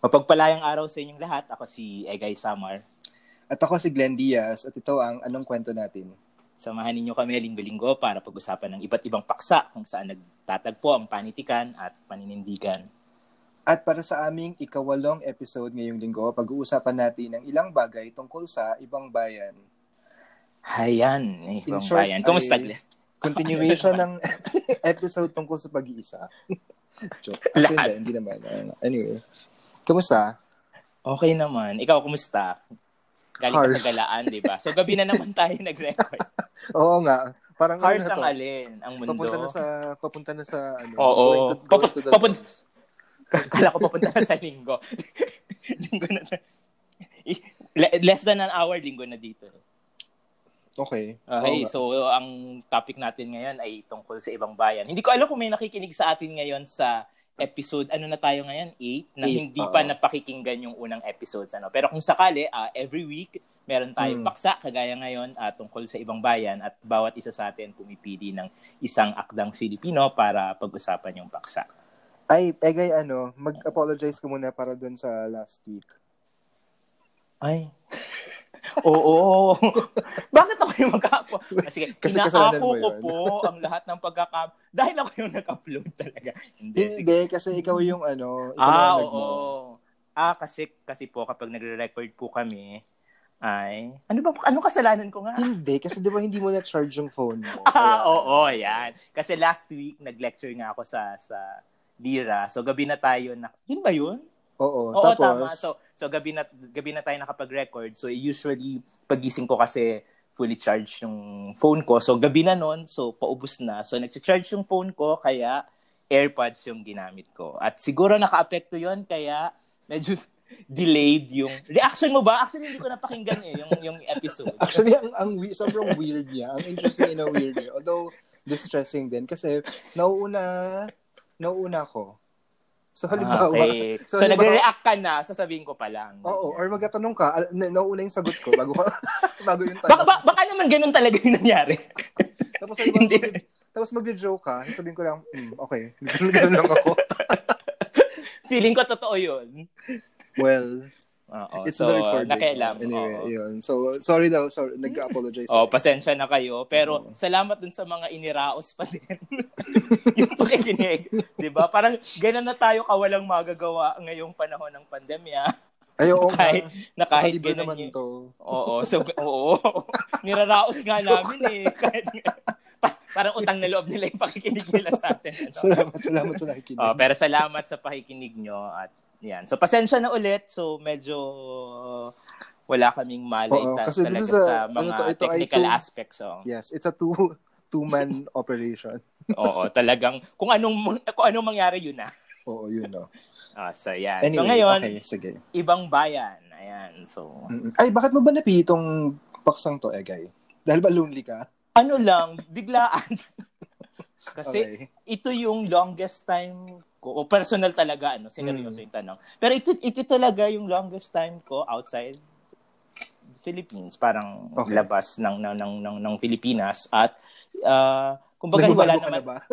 Mapagpalayang araw sa inyong lahat. Ako si Egay Samar. At ako si Glenn Diaz at ito ang Anong Kwento Natin. Samahan ninyo kami linggo-linggo para pag-usapan ng iba't ibang paksa kung saan nagtatagpo ang panitikan at paninindigan. At para sa aming ikawalong episode ngayong linggo, pag-uusapan natin ng ilang bagay tungkol sa ibang bayan. Hayan, eh, ibang short, bayan. Kumusta, Glenn? Continuation ng episode tungkol sa pag-iisa. Joke. Lahat. Hindi, hindi naman. Anyway. Kamusta? Okay naman. Ikaw, kumusta? Galing ka Harsh. sa galaan, di ba? So, gabi na naman tayo nag-record. Oo nga. Parang Harsh ano ang na alin, ang mundo. Papunta na sa papunta na sa ano. Oo. going to, going Papu- to the papun- jokes. Kala ko papunta na sa linggo. linggo na. Le- Less than an hour, linggo na dito. Okay. Okay, so ang topic natin ngayon ay tungkol sa ibang bayan. Hindi ko alam kung may nakikinig sa atin ngayon sa episode, ano na tayo ngayon? 8? Na Eight, hindi oo. pa napakikinggan yung unang episodes. Ano? Pero kung sakali, ah, every week, meron tayong Mm. paksa, kagaya ngayon, ah, tungkol sa ibang bayan at bawat isa sa atin pumipili ng isang akdang Filipino para pag-usapan yung paksa. Ay, Egay, ano, mag-apologize ka muna para dun sa last week. Ay. Oo. Bakit ako yung mag-apo? Ah, Sige, Kasi inaapo ko yun. po ang lahat ng pagkaka... Dahil ako yung nag-upload talaga. Hindi, sige. Hindi, kasi ikaw yung ano, ikaw Ah, oo. Ah, kasi kasi po kapag nagre-record po kami ay ano ba anong kasalanan ko nga? Hindi, kasi di ba hindi mo na-charge yung phone mo? Ah, oo, yan. Kasi last week nag-lecture nga ako sa sa Lira. So gabi na tayo na Yun ba yun? Oo, Oo, tapos, tama. So so gabi na gabi na tayo nakapag-record. So usually pagising ko kasi fully charged yung phone ko. So gabi na noon, so paubos na. So nagcha-charge yung phone ko kaya AirPods yung ginamit ko. At siguro naka-apekto 'yon kaya medyo delayed yung reaction mo ba? Actually hindi ko napakinggan eh yung yung episode. actually, ang, ang sobrang weird niya. Ang interesting in a weird way. Although, distressing din. Kasi, nauuna, nauuna ko. So, Ah, halimbawa, okay. So, so, nagre-react ka na, sasabihin ko pa lang. oo, or magtatanong ka, al- na, nauna yung sagot ko bago, ka- bago yung Baka, tanong. ba- baka naman ganun talaga yung nangyari. Tapos, halimbawa, Hindi. mag- tapos magjo-joke ka, sabihin ko lang, hmm, okay, ganun lang ako. Feeling ko totoo yun. Well, Oo. it's so, the recording. nakialam. Anyway, Oo. yun. So, sorry daw, sorry, nag-apologize. Oh, pasensya na kayo. Pero Oo. salamat dun sa mga iniraos pa din. yung pakikinig. 'Di ba Parang ganun na tayo kawalang magagawa ngayong panahon ng pandemya. Ay, oo nga. kahit, na kahit ganun naman yun. to. Oo. So, oo. Niraraos nga namin eh. Kahit, pa- parang utang na loob nila yung pakikinig nila sa atin. Ano? Salamat, salamat sa nakikinig. Oh, pero salamat sa pakikinig nyo at yan. So pasensya na ulit. So medyo wala kaming malay Oo, ta- kasi talaga this is a- sa ano mga to, ito technical two- aspects. Oh. Yes, it's a two two-man operation. Oo, talagang kung anong kung anong mangyari yun na. Oo, yun no. Ah, so yan. Anyway, so ngayon, okay, sige. ibang bayan. Ayan. So. Ay, bakit mo ba napili itong paksang to, Egay? Dahil ba lonely ka? ano lang, biglaan. Kasi Okay. ito yung longest time ko, o personal talaga, ano, seryoso Mm. yung tanong. Pero ito, ito talaga yung longest time ko outside the Philippines, parang Okay. labas ng, ng, ng, ng, ng Pilipinas. At, uh, kumbaga, wala naman, na ba?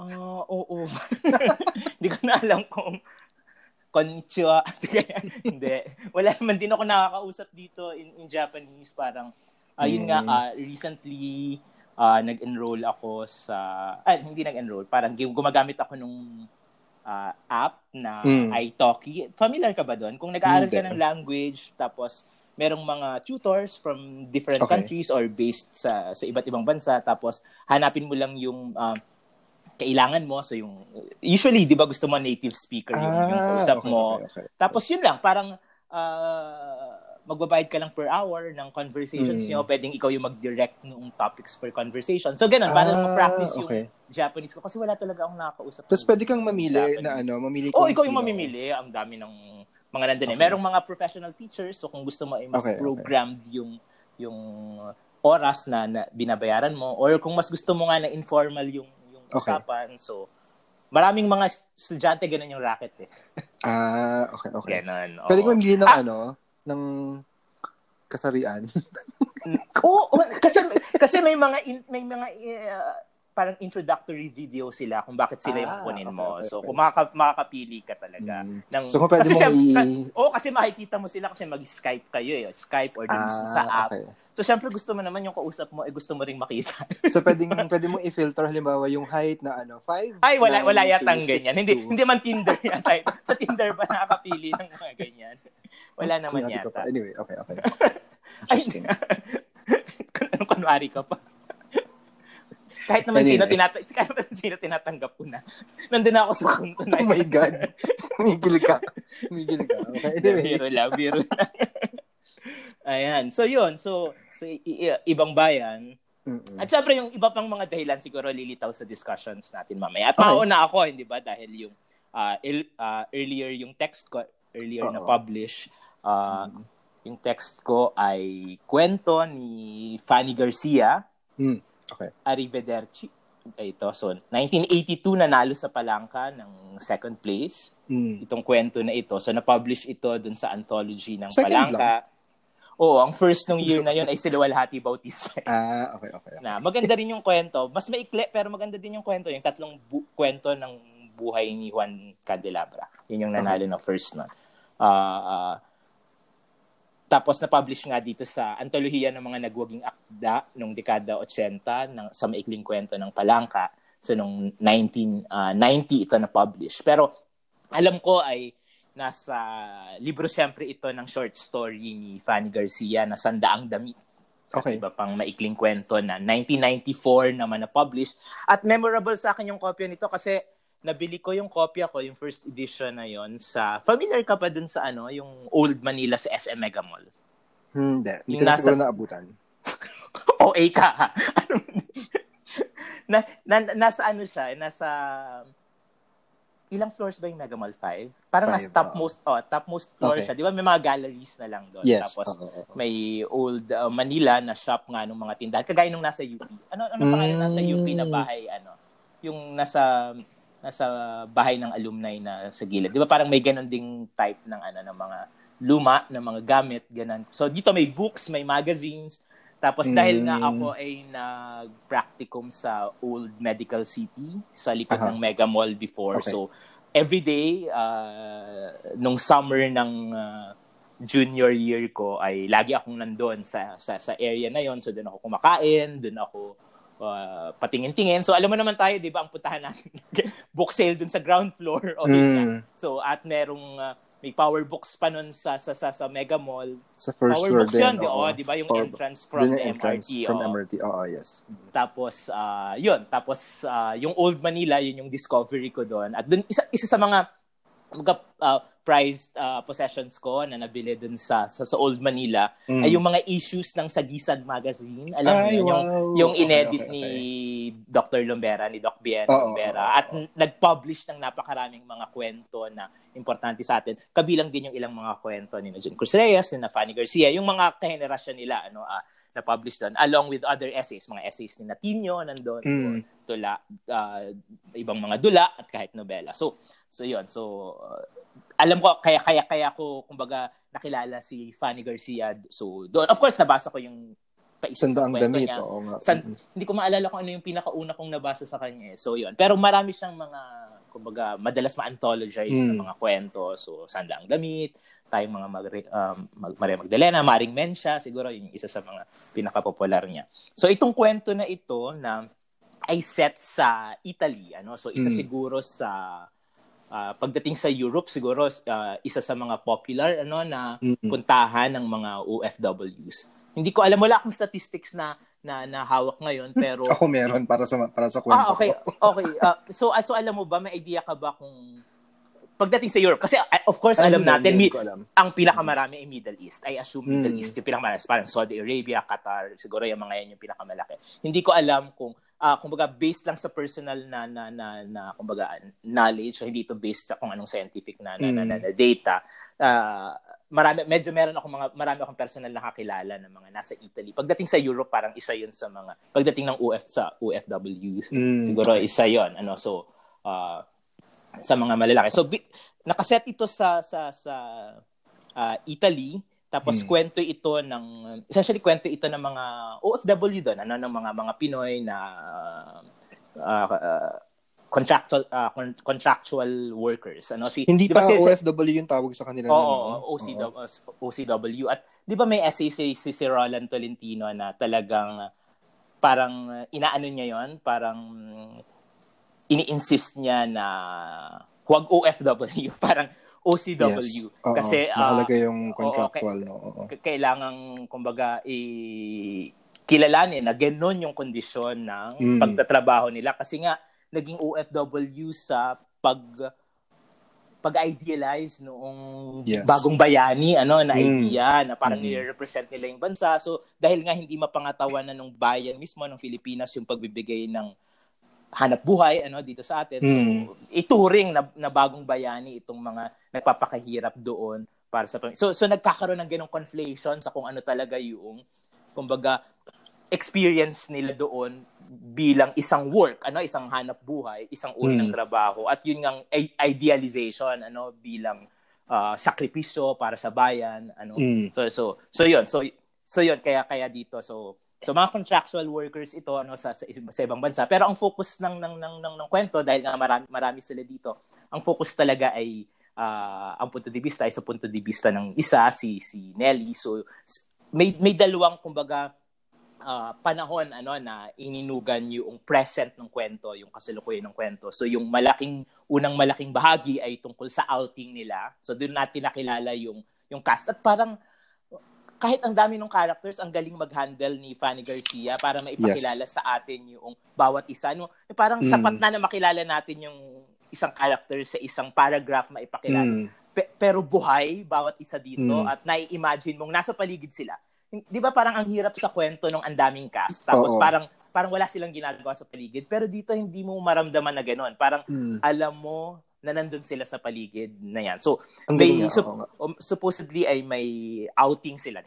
Ah, oo. Hindi ko na alam kung konnichiwa. Hindi. Wala naman din ako nakakausap dito in, in Japanese. Parang, ayun nga, Mm. ah, recently, ah, nag-enroll ako sa, ah, hindi nag-enroll, parang gum- gumagamit ako nung ah, app na Mm. italki. Familiar ka ba doon? Kung nag-aaral ka ng language, tapos merong mga tutors from different Okay. countries or based sa sa iba't ibang bansa, tapos hanapin mo lang yung ah, kailangan mo. So yung, usually, di ba gusto mo native speaker yung, yung kausap Ah, okay, mo. okay, okay. Tapos yun lang, parang ah, magbabayad ka lang per hour ng conversations Mm. nyo. Pwedeng ikaw yung mag-direct ng topics per conversation. So ganun, para Ah, ma-practice yung okay. Japanese ko. Kasi wala talaga akong nakakausap. Tapos pwede kang mamili Japanese. na ano, mamili Oh, kung ikaw yung sino. mamimili. Ang dami ng mga nandun eh. Okay. Merong mga professional teachers. So kung gusto mo ay mas Okay, okay. programmed yung yung oras na, na binabayaran mo or kung mas gusto mo nga na informal yung yung Okay. usapan. So maraming mga estudyante ganun yung racket eh. Ah, okay, okay. Ganun. Pwede kang mamili ng Ah! ano, ng kasarian. Oo, oh, kasi kasi may mga in- may mga uh, parang introductory video sila kung bakit sila yung Ah, okay, mo. okay, so, okay. kung makaka- makakapili ka talaga. Mm. Ng, So, kung pwede kasi mo i- Oo, kasi makikita mo sila kasi mag-Skype kayo eh. Skype or din mismo sa Ah, app. okay. So, syempre gusto mo naman yung kausap mo, eh gusto mo ring makita. So, pwedeng, pwede mo i-filter halimbawa yung height na ano, 5, Ay, wala, wala yatang ganyan. Hindi, hindi man Tinder yata. Sa Tinder ba nakakapili ng mga ganyan? Wala naman yata. Anyway, okay, okay. Ay, Interesting. Kung anong kunwari ka pa. Kahit naman Anyway. sino, tinata- kahit naman sino tinatanggap ko na. Nandun na ako sa punto na Oh my God. Humigil ka. Humigil ka. Okay, anyway. biro lang, biro lang. Ayan. So, yun. So, so i- i- ibang bayan. Mm-mm. At syempre, yung iba pang mga dahilan siguro lilitaw sa discussions natin mamaya. At Okay. mauna ako, hindi ba? Dahil yung ah, il- ah, earlier yung text ko, earlier na Oo. Publish, ah, yung text ko ay kwento ni Fanny Garcia, Mm. Okay. Arrivederci. Ito, so 1982 nanalo sa Palangka ng second place. Mm. Itong kwento na ito. So na-publish ito dun sa anthology ng Second Palangka. Oo, ang first nung year na yun ay si Luwalhati Bautista. Ah, okay, okay. na maganda rin yung kwento. Mas maikli pero maganda din yung kwento. Yung tatlong bu- kwento ng buhay ni Juan Candelabra. Yun yung nanalo na first nun. Ah, ah, tapos na-publish nga dito sa antolohiya ng mga nagwaging akda nung dekada 80 ng, sa maikling kwento ng Palangka. So nung 1990 ito na-publish. Pero alam ko ay nasa libro siyempre ito ng short story ni Fanny Garcia na Sandaang Damit Okay. iba pang maikling kwento na 1994 naman na-publish. At memorable sa akin yung kopya nito kasi nabili ko yung kopya ko, yung first edition na yon sa, familiar ka pa dun sa ano, yung Old Manila sa SM Mega Mall? Hindi. Hindi ko na nasa- siguro naabutan. OA ka ha? na, na, nasa ano siya, nasa, ilang floors ba yung Mega Mall? Five? Parang Five, nasa topmost, oh, topmost floor Okay. siya. Di ba may mga galleries na lang doon? Yes. Tapos, oo, oo. may old uh, Manila na shop nga ng mga tindahan. Kagaya nung nasa UP. Ano ano pangalan Mm. nasa UP na bahay ano? Yung nasa nasa bahay ng alumni na sa gilid. 'Di ba parang may ganun ding type ng ano ng mga luma ng mga gamit ganun. So dito may books, may magazines. Tapos dahil nga Mm. ako ay nag-practicum sa Old Medical City sa likod Aha. ng Mega Mall before. Okay. So every day uh, nung summer ng uh, junior year ko ay lagi akong nandoon sa sa sa area na yon so doon ako kumakain doon ako uh, patingin-tingin so alam mo naman tayo 'di ba ang puntahan natin book sale doon sa ground floor o. Mm. so at merong uh, may power books pa nun sa sa sa, sa Mega Mall Sa first power floor din. yun di, oo. oh, di ba yung Power- entrance from the entrance MRT From oo. MRT, oo, yes. Tapos, ah yun. Tapos, ah, yung Old Manila, yun yung discovery ko doon. At dun, isa, isa sa mga, mga ah, prized ah, possessions ko na nabili dun sa, sa, sa Old Manila Mm. ay yung mga issues ng Sagisag Magazine. Alam mo yun, yung, wow. yung Okay, inedit okay, ni okay. Dr. Lombera, ni Doc Bien Oo, Lombera. oo, At oo. n- nag-publish ng napakaraming mga kwento na importante sa atin. Kabilang din yung ilang mga kwento ni John Cruz Reyes, ni Fanny Garcia, yung mga kahenerasyon nila, ano, ah, na-publish doon, along with other essays, mga essays ni Natinio nandun, so, Mm. tula, ah, ibang mga dula at kahit nobela. So, so yun. So, uh, alam ko, kaya, kaya, kaya ko, kumbaga, nakilala si Fanny Garcia. So, doon, of course, nabasa ko yung paisa sa Sandaang kwento damit, niya. oo nga. San-. Hindi ko maalala kung ano yung pinakauna kong nabasa sa kanya. eh. So, yun. Pero marami siyang mga, kumbaga, madalas ma-anthologize na Mm. mga kwento. So, Sandaang Damit, tayong mga Magre, um, Mag- Maria Magdalena, Maring Mensya, siguro yung isa sa mga pinakapopular niya. So, itong kwento na ito na ay set sa Italy. Ano? So, isa Mm. siguro sa ah, pagdating sa Europe, siguro ah, isa sa mga popular ano na Mm. puntahan ng mga OFWs. Hindi ko alam, wala akong statistics na na nahawak ngayon, pero... Ako meron para sa para sa kwento ah, okay, ko. okay. Ah, so, ah, so alam mo ba, may idea ka ba kung... Pagdating sa Europe, kasi ah, of course, alam Hindi, natin, hindi mi- alam. ang pinakamarami ay Middle East. I assume Middle Mm. East yung pinakamarami. Parang Saudi Arabia, Qatar, siguro yung mga yan yung pinakamalaki. Hindi ko alam kung, ah kumbaga, based lang sa personal na, na, na, na kumbaga, knowledge, so hindi ito based sa kung anong scientific na, na, na, na, Mm. na data. Ah, marami, medyo meron ako mga, marami akong personal na kakilala ng mga nasa Italy. Pagdating sa Europe, parang isa yun sa mga, pagdating ng UF, sa OFWs, Mm. siguro isa yon ano, so, ah, sa mga malalaki. So, bi- nakaset ito sa sa sa ah, Italy. Tapos Hmm. kwento ito ng essentially kwento ito ng mga OFW doon, ano ng mga mga Pinoy na uh, uh, contractual uh, contractual workers ano si hindi pa si, OFW yung tawag sa kanila oo, no? OCW, OCW at 'di ba may essay si, si, si Roland Tolentino na talagang parang inaano niya yon parang ini-insist niya na huwag OFW parang OCW yes. Oo, kasi mahalaga uh, yung contractual oo, no oo. kailangan kumbaga i kilalanin na ganoon yung kondisyon ng mm. pagtatrabaho nila kasi nga naging OFW sa pag pag-idealize noong yes. bagong bayani ano na mm. idea na parang mm. nire-represent nila yung bansa so dahil nga hindi mapangatawan na nung bayan mismo ng Pilipinas yung pagbibigay ng hanap buhay ano dito sa atin mm. so ituring na, na bagong bayani itong mga nagpapakahirap doon para sa so so nagkakaroon ng ganong conflation sa kung ano talaga yung kumbaga experience nila doon bilang isang work, ano, isang hanap buhay, isang uri mm. ng trabaho at yun ngang idealization ano bilang uh, sakripisyo para sa bayan, ano. Mm. So so so yun. So so yun kaya kaya dito so So mga contractual workers ito ano sa, sa, sa ibang bansa. Pero ang focus ng ng ng ng, ng kwento dahil nga marami marami sila dito. Ang focus talaga ay uh, ang punto de vista ay sa punto de vista ng isa si si Nelly. So may may dalawang kumbaga uh, panahon ano na ininugan yung present ng kwento, yung kasalukuyan ng kwento. So yung malaking unang malaking bahagi ay tungkol sa outing nila. So doon natin nakilala yung yung cast at parang kahit ang dami ng characters, ang galing mag-handle ni Fanny Garcia para maipakilala yes. sa atin yung bawat isa. No? Parang mm. sapat na na makilala natin yung isang character sa isang paragraph maipakilala. Mm. Pe- pero buhay bawat isa dito mm. at nai-imagine mong nasa paligid sila 'di ba parang ang hirap sa kwento ng andaming cast. Tapos Oo. parang parang wala silang ginagawa sa paligid. Pero dito hindi mo maramdaman na ganoon. Parang mm. alam mo na nandun sila sa paligid na yan. So, ang may, sup- um, supposedly ay may outing sila.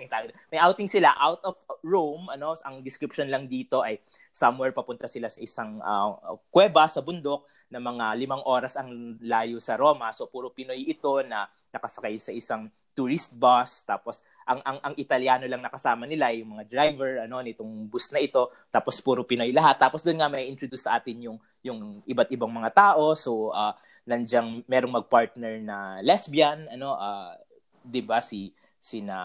may outing sila out of Rome. Ano, ang description lang dito ay somewhere papunta sila sa isang uh, kuweba sa bundok na mga limang oras ang layo sa Roma. So, puro Pinoy ito na nakasakay sa isang tourist bus tapos ang ang ang Italiano lang nakasama nila yung mga driver ano nitong bus na ito tapos puro Pinoy lahat. Tapos doon nga may introduce sa atin yung yung iba't ibang mga tao. So uh, nandiyan merong magpartner na lesbian ano uh, 'di ba si sina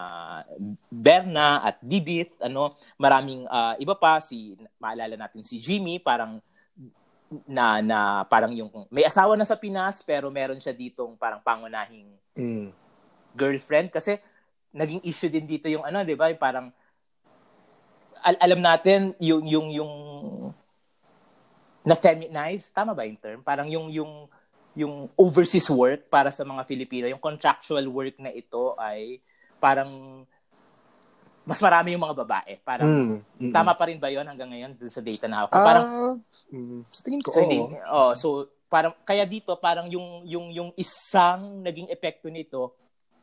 Berna at Didit ano. Maraming uh, iba pa si maalala natin si Jimmy parang na na parang yung may asawa na sa Pinas pero meron siya ditong parang pangunahing mm. girlfriend. Kasi naging issue din dito yung ano, 'di ba? Parang al- alam natin yung yung yung na feminize, tama ba yung term? Parang yung yung yung overseas work para sa mga Filipino, yung contractual work na ito ay parang mas marami yung mga babae. Parang mm, mm, tama pa rin ba 'yon hanggang ngayon dun sa data na ako? Parang uh, sa tingin ko so, oh. oh, so parang kaya dito parang yung yung yung isang naging epekto nito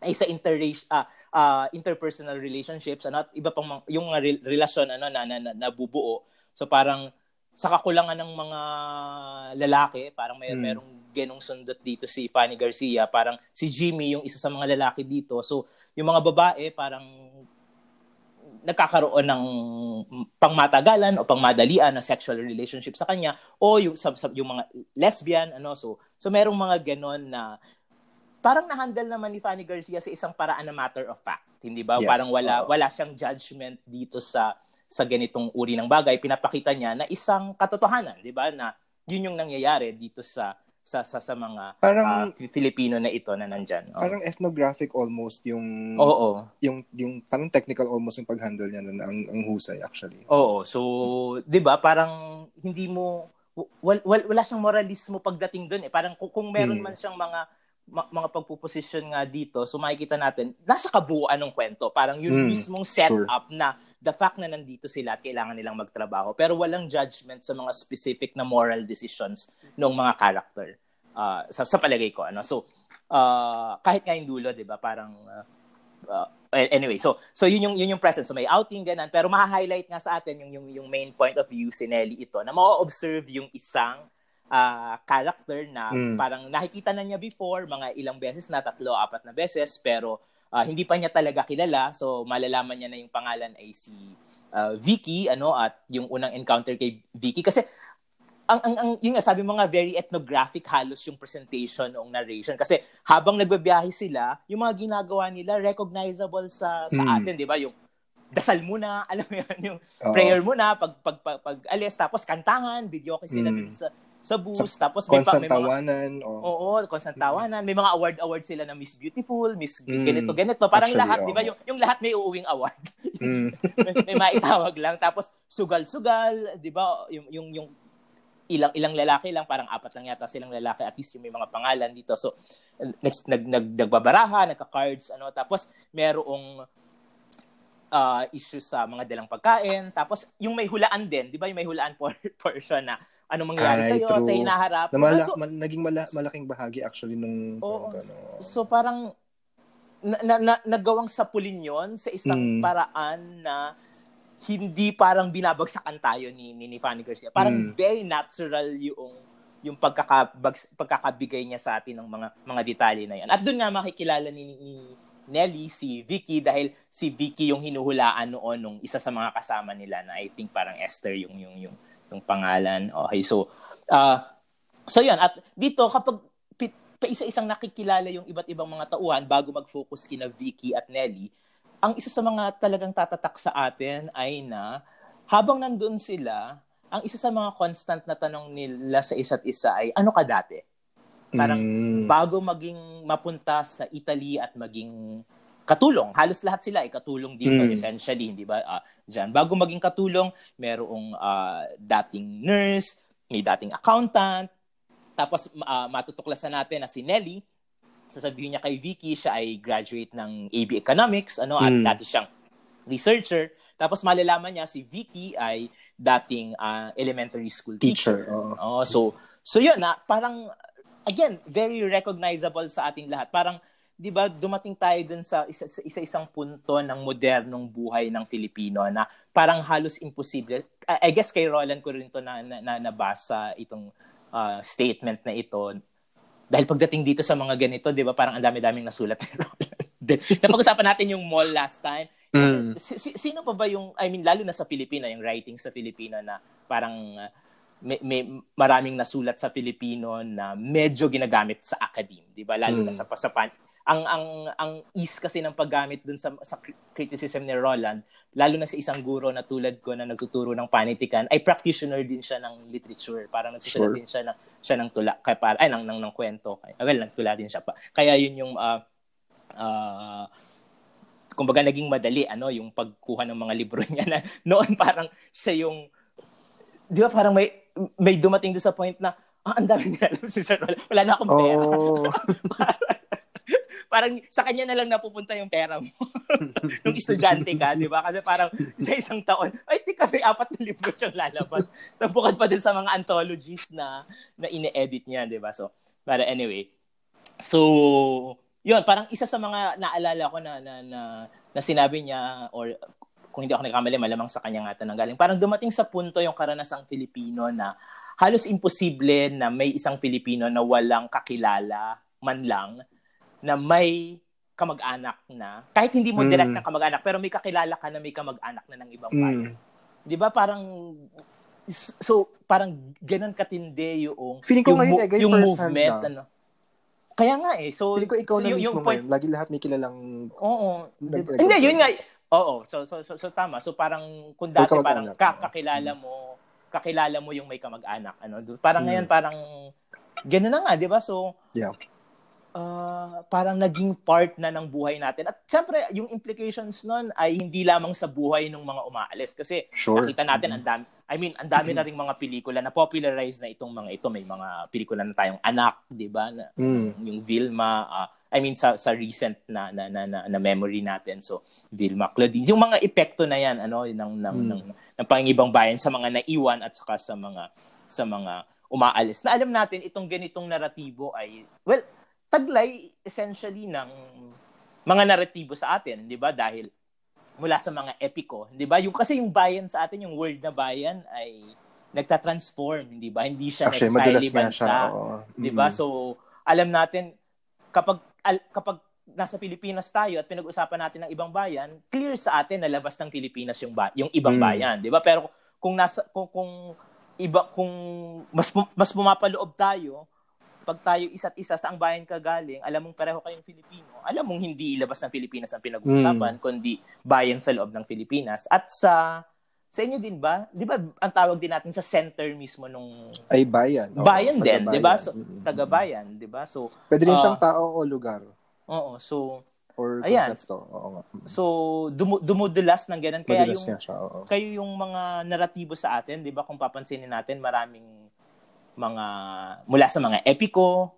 ay sa inter uh, uh, interpersonal relationships ano at iba pang yung mga re- relasyon ano na, na, na nabubuo. So parang sa kakulangan ng mga lalaki parang may hmm. merong genong sundot dito si Fanny Garcia parang si Jimmy yung isa sa mga lalaki dito. So yung mga babae parang nagkakaroon ng pangmatagalan o pangmadalian na sexual relationship sa kanya o yung sub, sub, yung mga lesbian ano. So so merong mga ganon na parang na-handle naman ni Fanny Garcia sa isang paraan na matter of fact, hindi ba? Yes. Parang wala uh wala siyang judgment dito sa sa ganitong uri ng bagay. Pinapakita niya na isang katotohanan, 'di ba? Na yun yung nangyayari dito sa sa sa, sa mga parang uh, Filipino na ito na nandiyan. Oh. Parang ethnographic almost yung Oo. Yung yung parang technical almost yung pag-handle niya nun, ang ang husay actually. Oo. So, 'di ba? Parang hindi mo wal, wal, wala siyang moralismo pagdating doon eh. Parang kung, kung meron hmm. man siyang mga ma- mga pagpuposisyon nga dito, so makikita natin, nasa kabuuan ng kwento. Parang yun mm, mismong setup sure. na the fact na nandito sila at kailangan nilang magtrabaho. Pero walang judgment sa mga specific na moral decisions ng mga character. Uh, sa, sa palagay ko. Ano? So, uh, kahit nga yung dulo, di ba, parang... Uh, uh, anyway, so so yun yung yun yung presence. So may outing ganun, pero ma-highlight nga sa atin yung yung yung main point of view si Nelly ito na ma-observe yung isang uh, character na mm. parang nakikita na niya before, mga ilang beses na, tatlo, apat na beses, pero uh, hindi pa niya talaga kilala. So, malalaman niya na yung pangalan ay si uh, Vicky, ano, at yung unang encounter kay Vicky. Kasi, ang, ang, ang yung sabi mo nga, very ethnographic halos yung presentation ng narration. Kasi habang nagbabiyahe sila, yung mga ginagawa nila, recognizable sa, sa Mm. atin, di ba? Yung dasal muna, alam mo yun, yung Oo. prayer muna, pag, pag, pag, pag alis, tapos kantahan, video kasi sila Mm. dun sa, sa bus, tapos may, pa, may mga, tawanan. Oh. Oo, constant tawanan. May mga award-award sila na Miss Beautiful, Miss Mm. ganito, ganito. Parang Actually, lahat, oo. di ba? Yung, yung lahat may uuwing award. Mm. may, may maitawag lang. Tapos, sugal-sugal, di ba? Yung, yung, yung ilang ilang lalaki lang, parang apat lang yata silang lalaki, at least yung may mga pangalan dito. So, next, nag, nag, nagbabaraha, nagka-cards, ano. Tapos, merong uh, issues sa mga dalang pagkain. Tapos, yung may hulaan din, di ba? Yung may hulaan por- portion na anong mangyayari Ay, sa'yo, true. sa hinaharap. Na mala- So, man- naging mala- malaking bahagi actually nung Oo. kwento, no? So parang na, na, na, nagawang sapulin yon sa isang Mm. paraan na hindi parang binabagsakan tayo ni ni, ni Fanny Garcia. Parang Mm. very natural yung yung pagkakabags, pagkakabigay niya sa atin ng mga mga detalye na yan. At doon nga makikilala ni, ni Nelly si Vicky dahil si Vicky yung hinuhulaan noon nung isa sa mga kasama nila na I think parang Esther yung yung yung yung pangalan. Okay, so ah so yan at dito kapag paisa-isang nakikilala yung iba't ibang mga tauhan bago mag-focus kina Vicky at Nelly, ang isa sa mga talagang tatatak sa atin ay na habang nandun sila, ang isa sa mga constant na tanong nila sa isa't isa ay ano ka dati? Parang Mm. bago maging mapunta sa Italy at maging katulong. Halos lahat sila ay katulong dito Mm. essentially, hindi ba? Ah, diyan bago maging katulong, merong ah, dating nurse, may dating accountant, tapos ah, matutuklasan natin na si Nelly, sasabihin niya kay Vicky, siya ay graduate ng AB Economics, ano, at Mm. dati siyang researcher. Tapos malalaman niya si Vicky ay dating ah, elementary school teacher. Teacher. oo. Oh, so so yun na parang again, very recognizable sa ating lahat. Parang 'di ba dumating tayo dun sa isa, sa isa-isang punto ng modernong buhay ng Filipino na parang halos imposible. I, I guess kay Roland ko rin to na, na, na nabasa itong ah, statement na ito dahil pagdating dito sa mga ganito, 'di ba, parang ang dami-daming nasulat ni Roland. Napag-usapan natin yung mall last time. Kasi, Mm. si- si- sino pa ba yung I mean lalo na sa Pilipino, yung writing sa Filipino na parang uh, may, may maraming nasulat sa Filipino na medyo ginagamit sa academe, 'di ba? Lalo na Mm. sa pasapan. Ang ang ang ease kasi ng paggamit dun sa sa cri- criticism ni Roland, lalo na sa isang guro na tulad ko na nagtuturo ng panitikan, ay practitioner din siya ng literature. Parang nagsusulat Sure. din siya ng siya ng tula kaya para ay ng ng, ng kwento. Kaya, well, nagtula din siya pa. Kaya yun yung ah ah, kumbaga naging madali ano yung pagkuha ng mga libro niya na noon parang siya yung di ba parang may may dumating doon sa point na ah, ang dami niya alam si Sir Roland. Wala na akong pera. Oo. parang sa kanya na lang napupunta yung pera mo. Nung estudyante ka, di ba? Kasi parang sa isang taon, ay, di ka, may apat na libro siyang lalabas. Nabukad pa din sa mga anthologies na na ine-edit niya, di ba? So, para anyway. So, yun, parang isa sa mga naalala ko na, na, na, na sinabi niya, or kung hindi ako nagkamali, malamang sa kanya nga ito nanggaling. Parang dumating sa punto yung karanasang Filipino na halos imposible na may isang Filipino na walang kakilala man lang na may kamag-anak na, kahit hindi mo Mm. direct na kamag-anak, pero may kakilala ka na may kamag-anak na ng ibang bayan. Mm. Di ba parang, so parang ganun katindi yung, Feeling ko yung, ngayon, Egay, yung movement. na. Ano. Kaya nga eh. So, Feeling ko ikaw so na yung- mismo yung point, ngayon. Lagi lahat may kilalang Oo. Nag-record Hindi, yun nga. Oo. So, so, so, so, tama. So, parang kung dati parang kamag-anak. ka- kakilala mo, kakilala mo yung may kamag-anak. Ano? Parang Mm. ngayon, parang, gano'n na nga, di ba? So, Yeah. Ah, parang naging part na ng buhay natin. At syempre, yung implications nun ay hindi lamang sa buhay ng mga umaalis. Kasi Sure. nakita natin, ang dami, I mean, ang dami na ring mga pelikula na popularize na itong mga ito. May mga pelikula na tayong anak, di ba? Na, Mm. yung Vilma, ah, I mean sa sa recent na na, na na na memory natin. So Vilma Claudine, yung mga epekto na yan ano ng ng Mm. ng, ng pangibang bayan sa mga naiwan at saka sa mga sa mga umaalis. Na alam natin itong ganitong naratibo ay well, taglay essentially ng mga naratibo sa atin, 'di ba? Dahil mula sa mga epiko, 'di ba? Yung kasi yung bayan sa atin, yung word na bayan ay nagta-transform, 'di ba? Hindi siya Actually, necessarily nga siya. bansa. oo. 'di ba? So, alam natin kapag al- kapag nasa Pilipinas tayo at pinag-usapan natin ng ibang bayan, clear sa atin na labas ng Pilipinas yung ba- yung ibang Mm. bayan, 'di ba? Pero kung nasa kung, kung iba kung mas mas pumapaloob tayo pag tayo isa't isa sa ang bayan ka galing, alam mong pareho kayong Filipino, alam mong hindi ilabas ng Pilipinas ang pinag-uusapan, mm. kundi bayan sa loob ng Pilipinas. At sa sa inyo din ba? 'Di ba ang tawag din natin sa center mismo nung ay bayan. Oo, bayan din, 'di ba? So, taga-bayan, 'di ba? So Pwede rin uh, siyang tao o lugar. Oo, so or Ayan. concepto. Oo nga. So, dumu- dumudulas ng ganun. Kaya yung, siya, kayo yung mga naratibo sa atin, di ba, kung papansinin natin, maraming mga, mula sa mga epiko,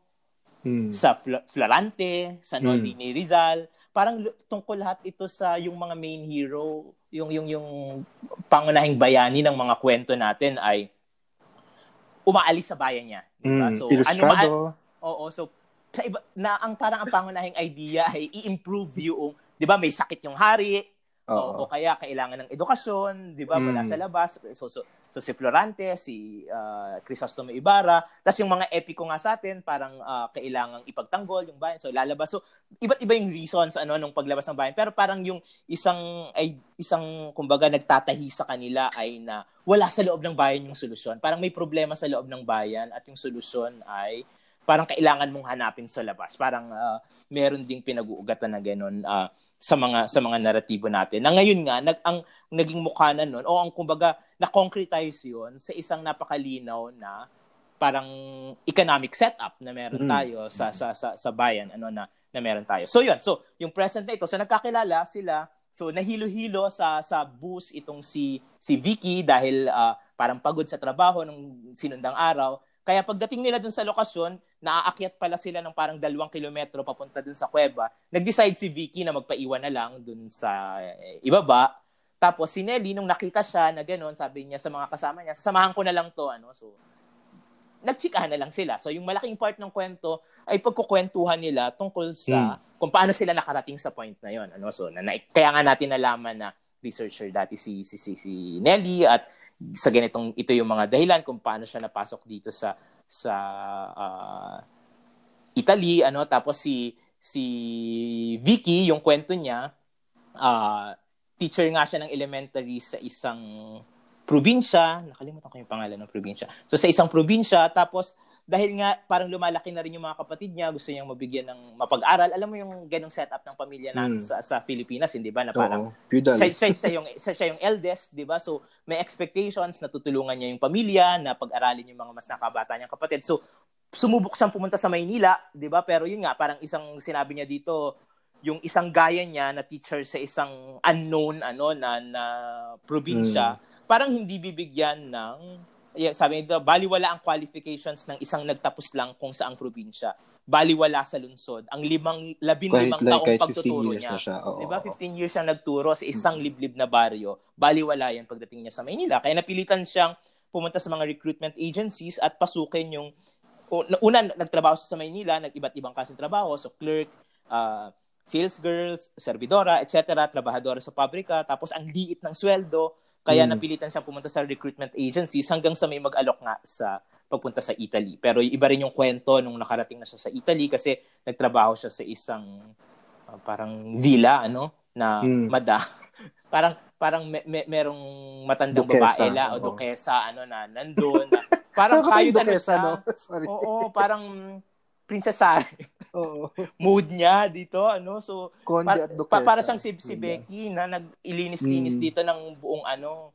hmm. sa Fl- Florante, sa Noldi hmm. ni Rizal, parang tungkol lahat ito sa yung mga main hero, yung, yung, yung pangunahing bayani ng mga kwento natin ay umaalis sa bayan niya. Diba? Hmm. So, Ilustrado. ano ma- Oo, so sa iba, na ang parang ang pangunahing idea ay i-improve yung, 'di ba, may sakit yung hari, o, o kaya kailangan ng edukasyon, 'di ba, mula mm. sa labas. So, so, so si Florante, si uh, Crisostomo Ibarra, tapos yung mga epiko nga sa atin, parang uh, kailangang ipagtanggol yung bayan. So lalabas. So iba't iba yung reasons ano nung paglabas ng bayan, pero parang yung isang ay isang kumbaga nagtatahi sa kanila ay na wala sa loob ng bayan yung solusyon. Parang may problema sa loob ng bayan at yung solusyon ay parang kailangan mong hanapin sa labas. Parang uh, meron ding pinag-uugatan na ganun uh, sa mga sa mga naratibo natin. Na ngayon nga nag ang naging mukha na noon o ang kumbaga na concretize 'yon sa isang napakalinaw na parang economic setup na meron mm. tayo mm. sa sa sa sa bayan ano na na meron tayo. So 'yun. So yung present na ito, so nagkakilala sila So nahilo-hilo sa sa bus itong si si Vicky dahil uh, parang pagod sa trabaho nung sinundang araw. Kaya pagdating nila dun sa lokasyon, naaakyat pala sila ng parang dalawang kilometro papunta dun sa kuweba. Nag-decide si Vicky na magpaiwan na lang dun sa eh, ibaba. Tapos si Nelly, nung nakita siya na gano'n, sabi niya sa mga kasama niya, sasamahan ko na lang to. Ano? So, nagchikahan na lang sila. So, yung malaking part ng kwento ay pagkukwentuhan nila tungkol sa hmm. kung paano sila nakarating sa point na yon. Ano? So, na, na, kaya nga natin nalaman na researcher dati si, si, si, si Nelly at sa ganitong ito yung mga dahilan kung paano siya napasok dito sa sa uh, Italy ano? Tapos si si Vicky yung kwento niya uh, teacher nga siya ng elementary sa isang probinsya. Nakalimutan ko yung pangalan ng probinsya. So sa isang probinsya tapos dahil nga parang lumalaki na rin yung mga kapatid niya, gusto niyang mabigyan ng mapag-aral. Alam mo yung ganong setup ng pamilya natin mm. sa, sa Pilipinas, hindi ba? Na parang siya, siya, siya, yung, siya, siya yung eldest, di ba? So may expectations na tutulungan niya yung pamilya, na pag-aralin yung mga mas nakabata niyang kapatid. So sumubok siyang pumunta sa Maynila, di ba? Pero yun nga, parang isang sinabi niya dito, yung isang gaya niya na teacher sa isang unknown ano na na probinsya, mm. parang hindi bibigyan ng yeah, sabi nito, baliwala ang qualifications ng isang nagtapos lang kung saang probinsya. Baliwala sa lungsod. Ang limang, labinlimang like, taong pagtuturo niya. siya. Oo, diba? 15 years siya nagturo sa isang liblib na baryo. Baliwala yan pagdating niya sa Maynila. Kaya napilitan siyang pumunta sa mga recruitment agencies at pasukin yung una nagtrabaho sa Maynila, nag-iba't ibang klaseng trabaho, so clerk, uh, sales girls, servidora, etc., trabahadora sa pabrika, tapos ang liit ng sweldo, kaya mm. napilitan siyang pumunta sa recruitment agencies hanggang sa may mag-alok nga sa pagpunta sa Italy. Pero iba rin yung kwento nung nakarating na siya sa Italy kasi nagtrabaho siya sa isang uh, parang villa ano na mm. mada. parang parang me, me, merong matandang Dukesa, babae la o dukesa ano na nandoon na parang kayo ano siya. No? Sorry. Oo, parang prinsesa. Oo. Mood niya dito, ano? So, Conde at Pa- para siyang si, si Becky na nag-ilinis-linis mm. dito ng buong ano,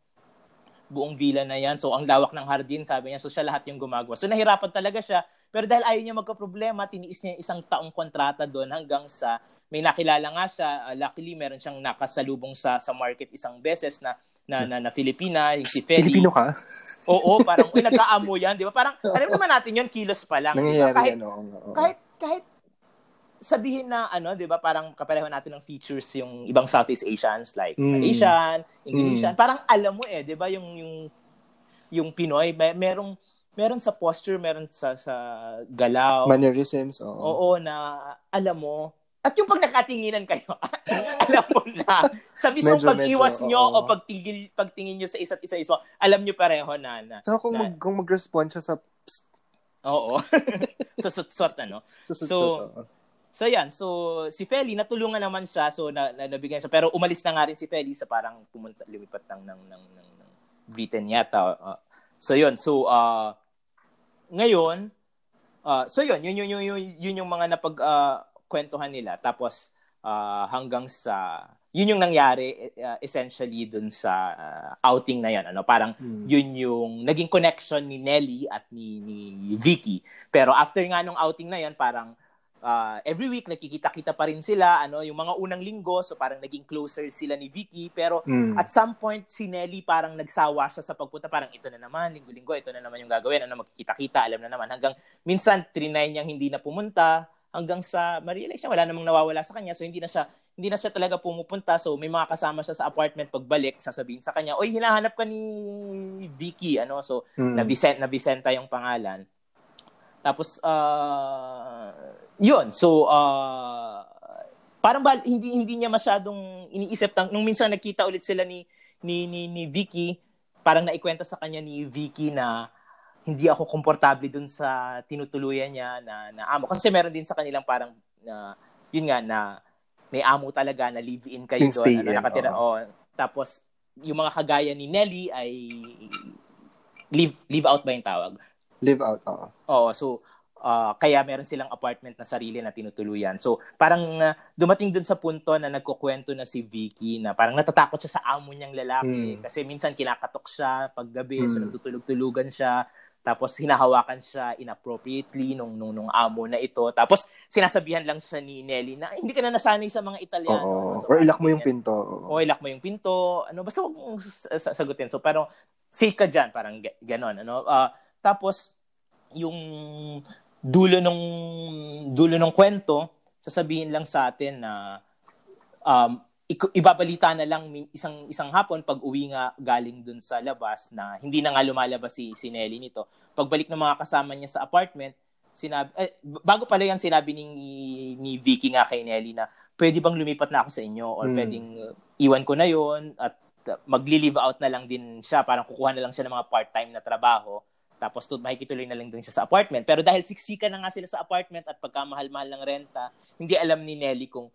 buong villa na yan. So, ang lawak ng hardin, sabi niya. So, siya lahat yung gumagawa. So, nahirapan talaga siya. Pero dahil ayaw niya magka-problema, tiniis niya isang taong kontrata doon hanggang sa may nakilala nga siya. Uh, luckily, meron siyang nakasalubong sa sa market isang beses na na, na, na Filipina, yung si Feli. Filipino ka? Oo, parang uy, nagkaamo yan, di ba? Parang, alam naman natin yun, kilos pa lang. Nangyayari kahit, yan, oo, oo. Kahit, kahit sabihin na ano, 'di ba, parang kapareho natin ng features yung ibang Southeast Asians like mm. Malaysian, Indonesian. Mm. Parang alam mo eh, 'di ba, yung yung yung Pinoy, may, merong meron sa posture, meron sa sa galaw. Mannerisms, oo. Oo, na alam mo, at yung pag nakatinginan kayo, alam mo na, sa mismong pag-iwas nyo oo. o pagtigil, pagtingin nyo sa isa't isa, isa alam nyo pareho na. na so kung, na, mag, kung mag-respond siya sa psst, Oo. so, sot-sot, ano? So, so, so, yan. So, si Feli, natulungan naman siya. So, na, na, nabigyan siya. Pero umalis na nga rin si Feli sa parang pumunta, lumipat ng, ng, ng, ng, ng Britain yata. Uh, So yun, so uh, ngayon, uh, so yun, yun, yun, yun, yun, yun yung mga napag uh, kwentuhan nila. Tapos uh, hanggang sa yun yung nangyari uh, essentially dun sa uh, outing na yan ano parang hmm. yun yung naging connection ni Nelly at ni ni Vicky. Pero after nga nung outing na yan parang uh, every week nakikita-kita pa rin sila. Ano yung mga unang linggo so parang naging closer sila ni Vicky. Pero hmm. at some point si Nelly parang nagsawa siya sa pagpunta. Parang ito na naman linggo-linggo ito na naman yung gagawin. Ano magkikita-kita alam na naman. Hanggang minsan trinay niyang hindi na pumunta hanggang sa ma-realize niya wala namang nawawala sa kanya so hindi na siya hindi na siya talaga pumupunta. So, may mga kasama siya sa apartment pagbalik, sasabihin sa kanya, oy, hinahanap ka ni Vicky. Ano? So, mm. na, Vicent, na Vicenta yung pangalan. Tapos, uh, yun. So, uh, parang ba, hindi hindi niya masyadong iniisip tang nung minsan nakita ulit sila ni ni ni, ni Vicky parang naikwenta sa kanya ni Vicky na hindi ako komportable dun sa tinutuluyan niya na, na amo kasi meron din sa kanilang parang na yun nga na may amo talaga na live-in kayo doon. Ano, nakatira. Oh. Tapos, yung mga kagaya ni Nelly ay live, live out ba yung tawag? Live out, oo. Oo, so, uh, kaya meron silang apartment na sarili na tinutuluyan. So, parang uh, dumating dun sa punto na nagkukwento na si Vicky na parang natatakot siya sa amo niyang lalaki. Hmm. Kasi minsan kinakatok siya pag gabi, hmm. so nagtutulog-tulugan siya. Tapos hinahawakan siya inappropriately nung, nung, nung amo na ito. Tapos sinasabihan lang siya ni Nelly na hindi ka na nasanay sa mga Italiano. Oo. So, Or ilak mo yung pinto. O ilak mo yung pinto. Ano, basta huwag mong sagutin. So parang safe ka dyan. Parang ganon. Ano? Uh, tapos yung dulo nung dulo ng kwento, sasabihin lang sa atin na um, ibabalita na lang isang isang hapon pag uwi nga galing dun sa labas na hindi na nga lumalabas si, si Nelly nito. Pagbalik ng mga kasama niya sa apartment, sinabi eh, bago pala yan sinabi ni ni Vicky nga kay Nelly na pwede bang lumipat na ako sa inyo or hmm. pwedeng uh, iwan ko na yon at uh, magli-live out na lang din siya parang kukuha na lang siya ng mga part-time na trabaho tapos to, makikituloy na lang din siya sa apartment. Pero dahil siksika na nga sila sa apartment at pagkamahal-mahal ng renta, hindi alam ni Nelly kung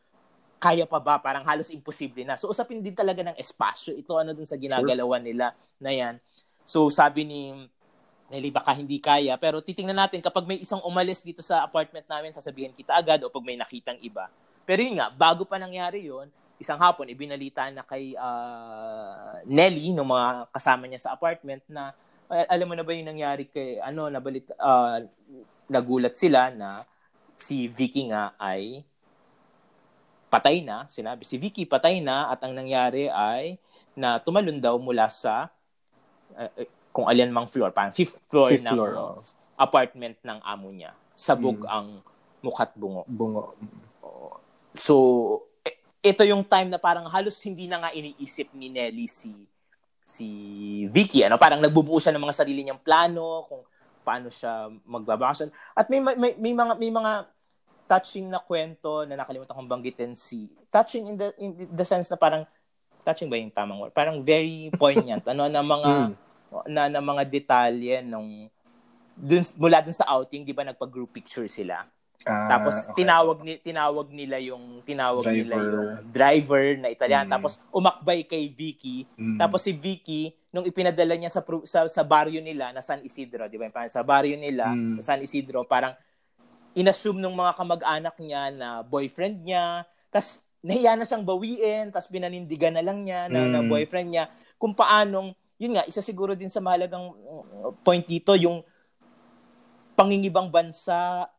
kaya pa ba? Parang halos imposible na. So, usapin din talaga ng espasyo. Ito ano dun sa ginagalawan sure. nila na yan. So, sabi ni Nelly, baka hindi kaya. Pero titingnan natin, kapag may isang umalis dito sa apartment namin, sasabihin kita agad o pag may nakitang iba. Pero yun nga, bago pa nangyari yon isang hapon, ibinalita na kay uh, Nelly, ng mga kasama niya sa apartment, na alam mo na ba yung nangyari kay, ano, nabalita, uh, nagulat sila na si Vicky nga ay patay na, sinabi si Vicky patay na at ang nangyari ay na tumalon daw mula sa uh, kung alin mang floor, parang fifth floor fifth ng floor, oh. apartment ng amo niya. Sabog hmm. ang mukhat bungo. Bungo. So, ito yung time na parang halos hindi na nga iniisip ni Nelly si si Vicky. Ano, parang nagbubuo siya ng mga sarili niyang plano kung paano siya magbabakasyon. At may, may, may mga may mga touching na kwento na nakalimutan kong banggitin si touching in the in the sense na parang touching ba yung tamang word? Parang very poignant ano na mga mm. na, na mga detalye nung dun, mula dun sa outing, 'di ba nagpa-group picture sila. Ah, tapos okay. tinawag ni tinawag nila yung tinawag driver. nila yung driver na Italiano. Mm. Tapos umakbay kay Vicky. Mm. Tapos si Vicky nung ipinadala niya sa sa, sa baryo nila na San Isidro, 'di ba? Sa baryo nila, mm. San Isidro, parang inassume ng mga kamag-anak niya na boyfriend niya, tas nahiya na siyang bawiin, tas pinanindigan na lang niya na, mm. na boyfriend niya. Kung paanong, yun nga, isa siguro din sa mahalagang uh, point dito, yung pangingibang bansa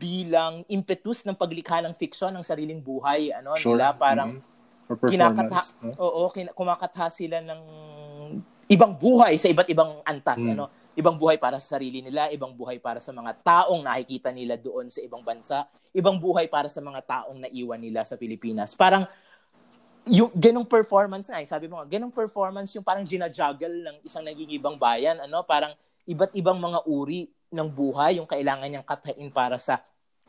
bilang impetus ng paglikha ng fiction ng sariling buhay ano sure. nila parang mm-hmm. kinakatha no? oo kin- kumakatha sila ng ibang buhay sa iba't ibang antas mm. ano ibang buhay para sa sarili nila, ibang buhay para sa mga taong nakikita nila doon sa ibang bansa, ibang buhay para sa mga taong naiwan nila sa Pilipinas. Parang yung ganong performance na, sabi mo nga, ganong performance yung parang ginajuggle ng isang nagigibang bayan, ano, parang iba't ibang mga uri ng buhay yung kailangan niyang kathain para sa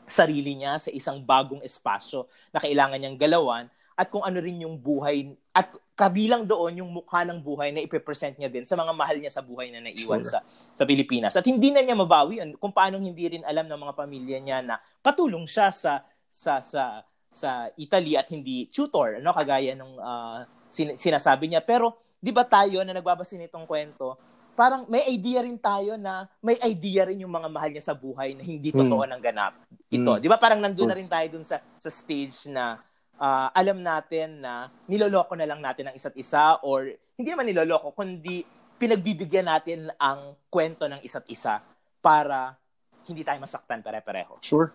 sarili niya sa isang bagong espasyo na kailangan niyang galawan. At kung ano rin yung buhay at kabilang doon yung mukha ng buhay na ipepresent niya din sa mga mahal niya sa buhay na naiwan sure. sa sa Pilipinas. At hindi na niya mabawi yun kung paano hindi rin alam ng mga pamilya niya na patulong siya sa sa sa sa Italy at hindi tutor, no kagaya nung uh, sin- sinasabi niya. Pero 'di ba tayo na nagbabasa nitong kwento, parang may idea rin tayo na may idea rin yung mga mahal niya sa buhay na hindi totoo Mm. nang ganap. Ito, Mm. 'di ba? Parang nandun na rin tayo dun sa sa stage na ah, alam natin na niloloko na lang natin ang isa't isa or hindi naman niloloko kundi pinagbibigyan natin ang kwento ng isa't isa para hindi tayo masaktan pare-pareho. Sure.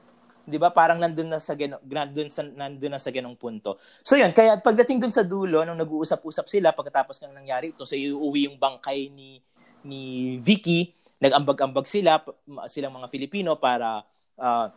'di ba? Parang nandun na sa gano, nandun sa nandun na sa ganong punto. So 'yun, kaya pagdating dun sa dulo nung nag-uusap-usap sila pagkatapos ng nangyari ito, so iuwi yung bangkay ni ni Vicky, nag-ambag-ambag sila silang mga Filipino para i-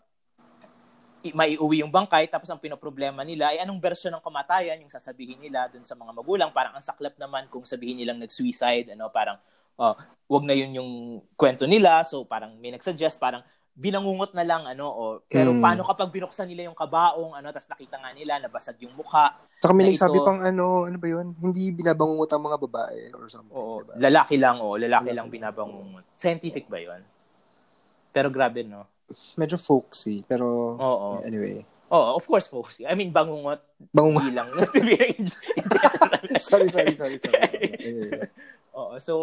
maiuwi yung bangkay tapos ang pinoproblema nila ay anong bersyon ng kamatayan yung sasabihin nila dun sa mga magulang parang ang saklap naman kung sabihin nilang nag-suicide ano parang ah, wag na yun yung kwento nila so parang may nagsuggest parang binangungot na lang ano o pero Mm. paano kapag binuksan nila yung kabaong ano tapos nakita nga nila nabasag yung mukha Saka may Na nagsabi ito- pang ano, ano ba yun? Hindi binabangungot ang mga babae or something. Oo, diba? lalaki lang oh, lalaki Lalaki. lang binabangungot. Scientific ba 'yon? Pero grabe no. Medyo folksy, pero Oo. anyway. Oo, of course folks. I mean bangungot Bangungot. bilang sorry, sorry, sorry, sorry. Anyway. Oo, so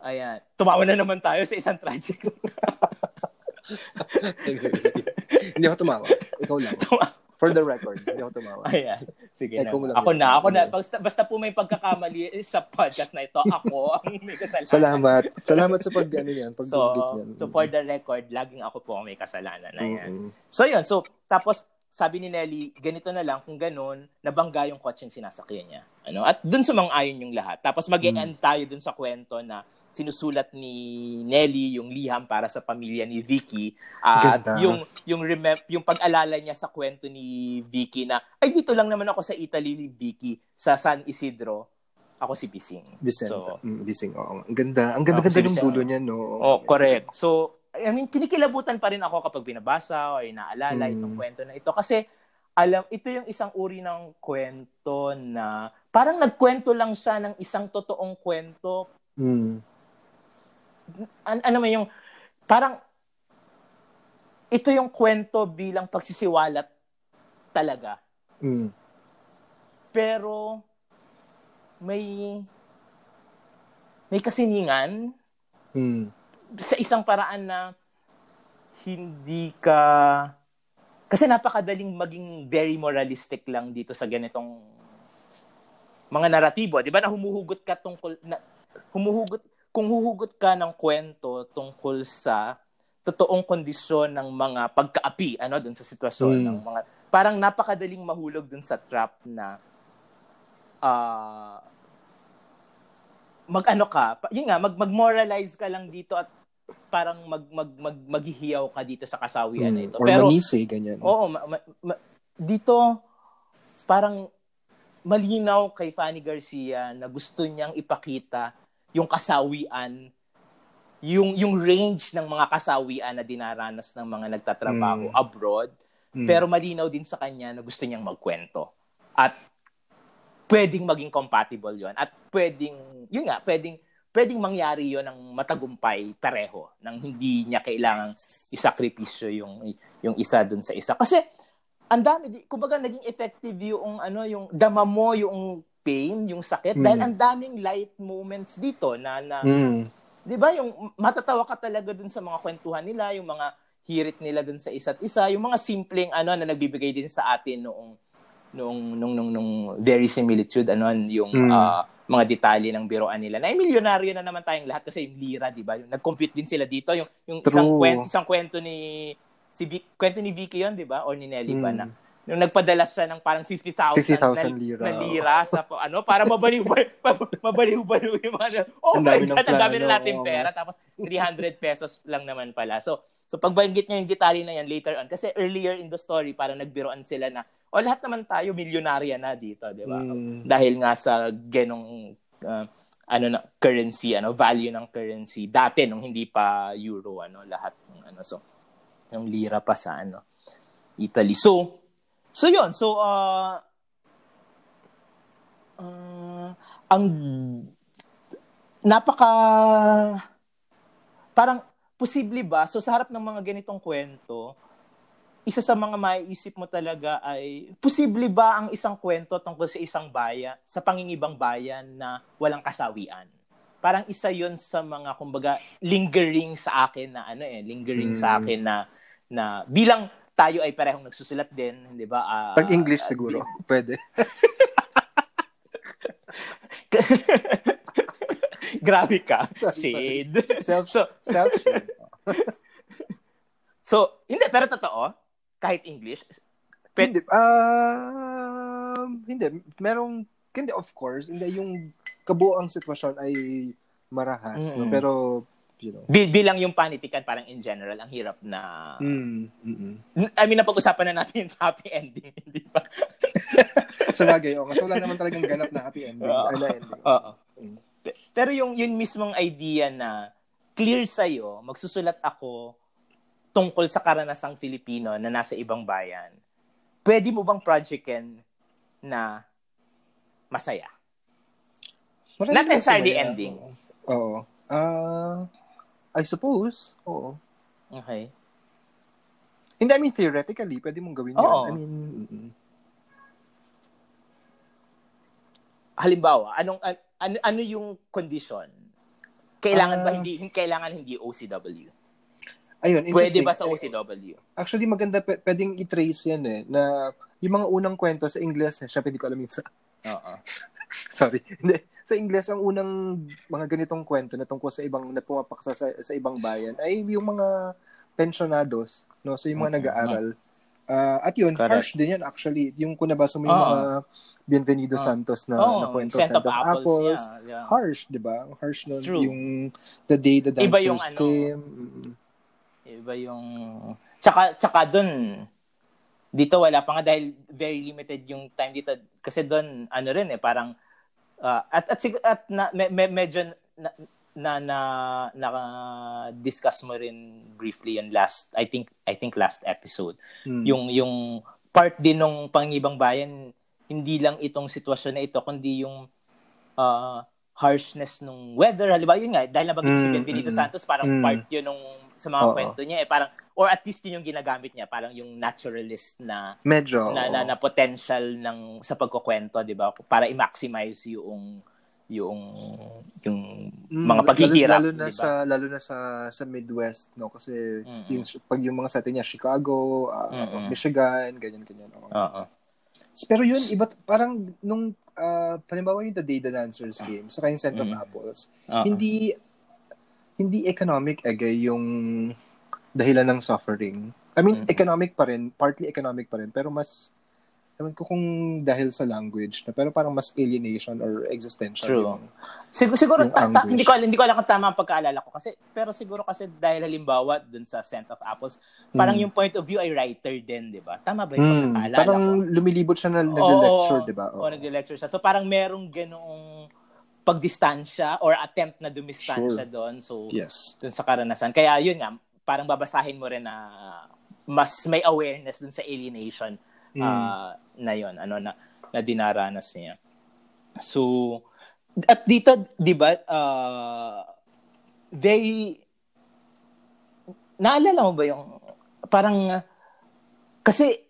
ayan. Tumawa na naman tayo sa isang tragic. hindi ako tumawa. Ikaw lang. Tumawa. For the record, hindi ako tumawa. Ayan. Sige Ay, na. Ako na, ako na. Basta, basta po may pagkakamali sa podcast na ito, ako ang may kasalanan. Salamat. Salamat sa pag, ano yan, pag So, yan. so for the record, laging ako po ang may kasalanan na yan. Mm-mm. So yun, so tapos sabi ni Nelly, ganito na lang kung ganun, nabangga yung kotseng sinasakyan niya. Ano? At dun sumang-ayon yung lahat. Tapos mag Hmm. end tayo dun sa kwento na sinusulat ni Nelly yung liham para sa pamilya ni Vicky at Ganda. yung yung remem- yung pag-alala niya sa kwento ni Vicky na ay dito lang naman ako sa Italy Vicky sa San Isidro ako si Pising. Vicente. So, mm, Bising, oo. Ang ganda. Ang ganda-ganda Oo, ng dulo niya, no? Oh, correct. So, I mean, kinikilabutan pa rin ako kapag binabasa o inaalala Mm. itong kwento na ito. Kasi, alam, ito yung isang uri ng kwento na parang nagkwento lang siya ng isang totoong kwento. Mm. An- ano man yung, parang, ito yung kwento bilang pagsisiwalat talaga. Mm. Pero, may, may kasiningan Mm. sa isang paraan na hindi ka kasi napakadaling maging very moralistic lang dito sa ganitong mga naratibo, 'di ba? Na humuhugot ka tungkol na humuhugot kung huhugot ka ng kwento tungkol sa totoong kondisyon ng mga pagkaapi ano dun sa sitwasyon Mm. ng mga parang napakadaling mahulog dun sa trap na ah mag-ano ka, yun nga, mag mag-moralize ka lang dito at parang mag mag mag maghihiyaw ka dito sa kasawian na Mm. ito. Or Pero manisi, ganyan. oo, ma- ma- ma- dito parang malinaw kay Fanny Garcia na gusto niyang ipakita yung kasawian yung yung range ng mga kasawian na dinaranas ng mga nagtatrabaho Mm. abroad Mm. pero malinaw din sa kanya na gusto niyang magkwento. At pwedeng maging compatible yon At pwedeng, yun nga, pwedeng, pwedeng mangyari yon ng matagumpay pareho. Nang hindi niya kailangang isakripisyo yung, yung isa dun sa isa. Kasi, ang dami, kumbaga naging effective yung, ano, yung dama mo yung pain, yung sakit. Mm. Dahil ang daming light moments dito na, na Mm. 'di ba yung matatawa ka talaga dun sa mga kwentuhan nila, yung mga hirit nila dun sa isa't isa, yung mga simpleng ano na nagbibigay din sa atin noong noong nung nung, nung very similitude ano yung Mm. ah, mga detalye ng biroan nila. Na milyonaryo na naman tayong lahat kasi yung lira, 'di ba? Yung nag-compute din sila dito, yung yung isang True. kwento, isang kwento ni si Vic, kwento ni Vicky 'yon, 'di ba? Or ni Nelly ba Mm. na nung nagpadala siya ng parang 50,000 50,000 na, lira. na lira sa ano para mabaliw mabaliw-baliw yung mga oh Ang my god ang dami na natin pera tapos 300 pesos lang naman pala so so pagbanggit niya yung detalye na yan later on kasi earlier in the story parang nagbiroan sila na o lahat naman tayo milyonarya na dito di ba Mm. dahil nga sa genong uh, ano na currency ano value ng currency dati nung hindi pa euro ano lahat ng ano so yung lira pa sa ano Italy so so yun. So uh, uh, ang napaka parang posible ba? So sa harap ng mga ganitong kwento isa sa mga maiisip mo talaga ay posible ba ang isang kwento tungkol sa isang bayan sa pangingibang bayan na walang kasawian? Parang isa 'yon sa mga kumbaga lingering sa akin na ano eh, lingering mm. sa akin na na bilang tayo ay parehong nagsusulat din, 'di ba? Uh, Pag English uh, siguro, uh, pwede. Grabe ka. Shade. Self, so, self shade. so, hindi, pero totoo, kahit English, pet... hindi, uh, hindi, merong, hindi, of course, hindi, yung kabuang sitwasyon ay marahas, mm-hmm. no? pero you know. Bil- bilang yung panitikan parang in general ang hirap na mm, mm I mean napag-usapan na natin sa happy ending, hindi ba? sa bagay, oh, kasi wala naman talagang ganap na happy ending. Uh, ano ending. Oo. Mm. Pero yung yun mismong idea na clear sa iyo, magsusulat ako tungkol sa karanasang Filipino na nasa ibang bayan. Pwede mo bang projectin na masaya? Marami Not necessarily ending. Oo. Uh, I suppose. Oo. Okay. Hindi, I mean, theoretically, pwede mong gawin Oo. yun. I mean, mm-mm. halimbawa, anong an, ano, ano yung condition? Kailangan uh, ba ah. hindi kailangan hindi OCW? Ayun, Pwede ba sa OCW? Actually, maganda p- pwedeng i-trace yan eh na yung mga unang kwento sa English, eh, syempre hindi ko alam yung sa Oo. Sorry. Hindi. Sa Ingles, ang unang mga ganitong kwento na tungkol sa ibang, na pumapaksa sa, sa ibang bayan ay yung mga pensionados, no? So, yung mga mm-hmm. nag-aaral. Uh, at yun, Correct. harsh din yan actually. Yung kung nabasa mo yung oh. mga Bienvenido oh. Santos na, oh, na kwento, Scent of Apples, apples yeah, yeah. harsh, di ba? Harsh nun. True. Yung The Day the Dancers Iba yung, ano, came. Iba yung... Tsaka, tsaka dun, dito wala pa nga dahil very limited yung time dito. Kasi doon, ano rin eh, parang uh, at at at na, me, me, medyo na, na na na discuss mo rin briefly yung last I think I think last episode hmm. yung yung part din ng pangibang bayan hindi lang itong sitwasyon na ito kundi yung uh, harshness ng weather halimbawa yun nga dahil nabanggit mm, si Benito mm, Santos parang mm. part yun nung sa mga Oo. kwento niya eh parang or at least yun yung ginagamit niya parang yung naturalist na medyo na, na, na potential ng sa pagkukwento 'di ba para i-maximize yung yung yung mm, mga paghihirap lalo, lalo na diba? sa lalo na sa sa Midwest no kasi Mm-mm. yung pag yung mga setting niya Chicago, uh, Michigan, ganyan ganyan. Oo. Oh. Pero yun iba parang nung uh, halimbawa yung The Day the Dancers game sa yung Scent of mm-hmm. Apples, Uh-oh. hindi hindi economic agay yung dahilan ng suffering. I mean, mm-hmm. economic pa rin, partly economic pa rin, pero mas, ewan ko kung dahil sa language na, pero parang mas alienation or existential True. yung Siguro, siguro yung ta, ta, hindi ko alam, hindi ko alam kung tama ang pagkaalala ko kasi pero siguro kasi dahil halimbawa dun sa Scent of Apples, parang mm. yung point of view ay writer din, 'di ba? Tama ba yung mm. pagkaalala parang ko? Parang lumilibot siya na nag-lecture, 'di ba? Oo, oh, nag-lecture siya. So parang merong ganoong pagdistansya or attempt na dumistansya sure. doon. So, yes. doon sa karanasan. Kaya yun nga, parang babasahin mo rin na mas may awareness dun sa alienation mm. uh, na yon ano na na dinaranas niya. So at dito 'di ba uh, very naalala mo ba yung parang kasi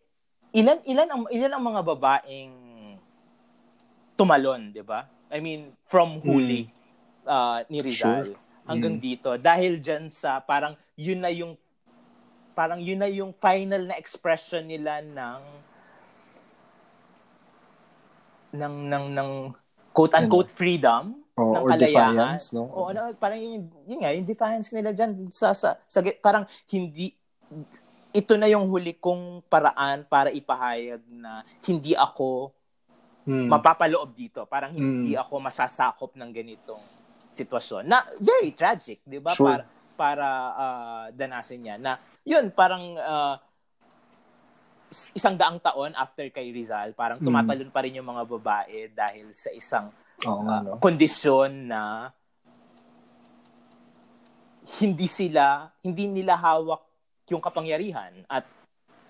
ilan ilan ang ilan ang mga babaeng tumalon, 'di ba? I mean, from huli mm. uh, ni Rizal sure. Hanggang mm. dito dahil diyan sa parang yun na yung parang yun na yung final na expression nila ng ng ng ng quote unquote freedom oh, ng kalayaan. Defiance, no? O ano, parang yun, yun nga, yung defiance nila diyan sa, sa sa parang hindi ito na yung huli kong paraan para ipahayag na hindi ako hmm. mapapaloob dito. Parang hindi hmm. ako masasakop ng ganitong sitwasyon. Na very tragic, 'di ba? Sure. Para para uh, danasin niya na yun parang uh, isang daang taon after kay Rizal, parang hmm. tumatalon pa rin yung mga babae dahil sa isang oh, uh, no? kondisyon na hindi sila, hindi nila hawak yung kapangyarihan at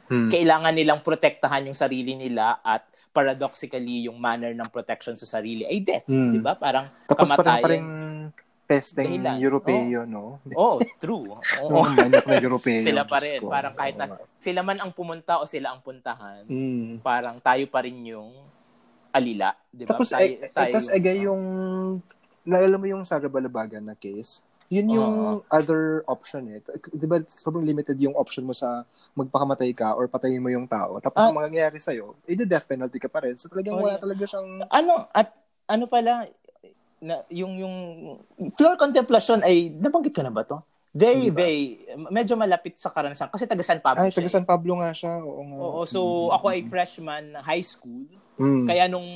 hmm. kailangan nilang protektahan yung sarili nila at paradoxically yung manner ng protection sa sarili ay death, hmm. 'di ba? Parang Tapos kamatayan. pa rin testing dahilan. Europeo, oh. no? Oh, true. Oo. Oh, manyak na Europeo. sila pa rin. Parang kahit na, sila man ang pumunta o sila ang puntahan, mm. parang tayo pa rin yung alila, di ba? Tapos, tayo, eh, tayo, tapos agay yung naalala mo yung Sara Balabagan na case? Yun yung uh, other option eh. Di ba, sobrang limited yung option mo sa magpakamatay ka or patayin mo yung tao. Tapos uh, ang mangyayari sa'yo, eh, the death penalty ka pa rin. So talagang oh, wala talaga siyang... Ano, at ano pala, na, yung, yung floor contemplation ay, nabanggit ko na ba to? Very, diba? very, medyo malapit sa karanasan. Kasi taga San Pablo Ay, taga San Pablo nga siya. Oo, nga. Oo so mm-hmm. ako ay freshman high school. Mm. Kaya nung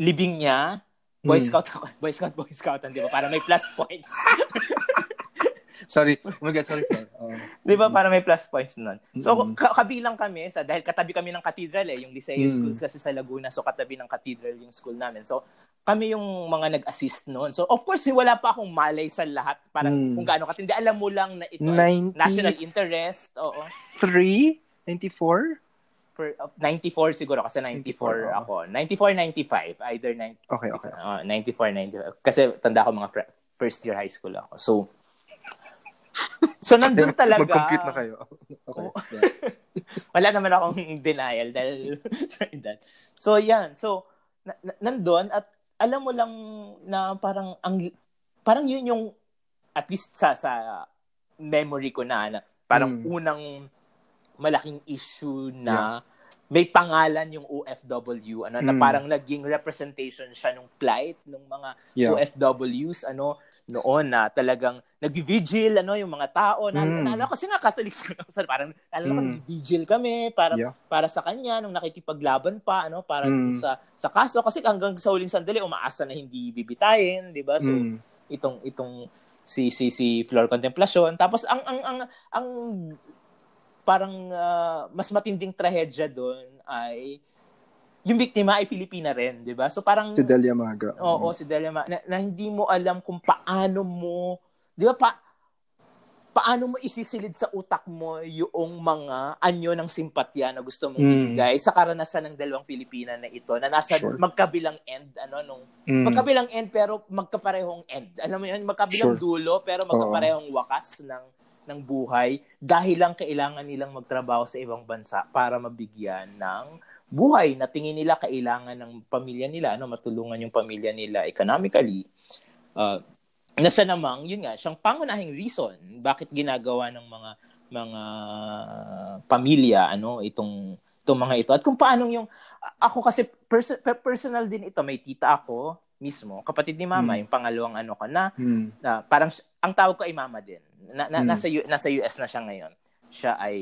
libing niya, Boy mm. Scout ako. Boy Scout, Boy Scout, di ba? Para may plus points. sorry. Oh my God, sorry. Uh, di ba? Para may plus points nun. So, mm-hmm. kabilang kami, sa, dahil katabi kami ng cathedral eh, yung Liceo mm-hmm. schools kasi sa Laguna, so katabi ng cathedral yung school namin. So, kami yung mga nag-assist noon. So, of course, wala pa akong malay sa lahat. Parang mm. kung gaano katindi. Alam mo lang na ito 90... national interest. Oo. 3? 94? for uh, 94 siguro kasi 94, 94 ako. 94 95 either 90 Okay, okay. Uh, 94 95 kasi tanda ko mga first year high school ako. So So nandun talaga. Mag-compute na kayo. Okay. Oh, yeah. Wala naman akong denial dahil sa edad. So yan. So na, nandun at alam mo lang na parang ang parang yun yung at least sa sa memory ko na, na parang mm. unang malaking issue na yeah. may pangalan yung OFW ano mm. na parang naging representation siya ng plight ng mga yeah. OFWs ano noon na talagang nag-vigil ano yung mga tao na mm. na, kasi nga Catholic parang alam mm. nag-vigil kami para yeah. para sa kanya nung nakikipaglaban pa ano para mm. sa sa kaso kasi hanggang sa huling sandali umaasa na hindi bibitayin di ba so mm. itong itong si si si Flor Contemplacion tapos ang ang ang ang parang uh, mas matinding trahedya doon ay yung biktima ay Filipina rin, 'di ba? So parang si Delia Maga. Oo, si Delia Maga na, na hindi mo alam kung paano mo, 'di ba? Pa, paano mo isisilid sa utak mo yung mga anyo ng simpatya na gusto mong mm. ibigay sa karanasan ng dalawang Pilipina na ito na nasa sure. magkabilang end ano nung mm. magkabilang end pero magkaparehong end. Alam mo 'yun, magkabilang sure. dulo pero magkaparehong Oo. wakas ng ng buhay dahil lang kailangan nilang magtrabaho sa ibang bansa para mabigyan ng buhay na tingin nila kailangan ng pamilya nila, ano, matulungan yung pamilya nila economically. Uh, nasa namang, yun nga, siyang pangunahing reason bakit ginagawa ng mga mga pamilya ano itong itong mga ito at kung paano yung ako kasi pers- personal din ito may tita ako mismo kapatid ni mama hmm. yung pangalawang ano ka na, hmm. na parang ang tawag ko ay mama din na, na, hmm. nasa, U, nasa US na siya ngayon. Siya ay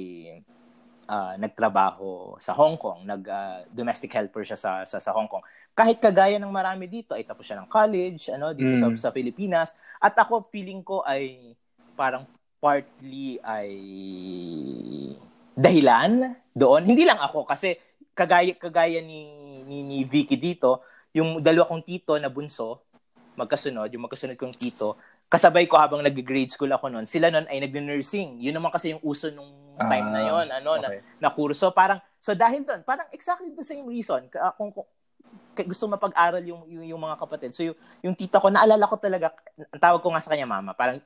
uh, nagtrabaho sa Hong Kong, nag uh, domestic helper siya sa, sa sa Hong Kong. Kahit kagaya ng marami dito, ay tapos siya ng college, ano, dito mm. sa sa Pilipinas. At ako feeling ko ay parang partly ay dahilan doon. Hindi lang ako kasi kagaya kagaya ni ni, ni Vicky dito, yung dalawa kong tito na bunso, magkasunod, yung magkasunod kong tito, kasabay ko habang nag-grade school ako noon, sila noon ay nag-nursing. Yun naman kasi yung uso nung time uh, na yon ano, okay. na, na kurso. Parang, so dahil doon, parang exactly the same reason. Kung, kung gusto mapag-aral yung, yung, yung mga kapatid. So yung, yung tita ko, naalala ko talaga, ang tawag ko nga sa kanya mama, parang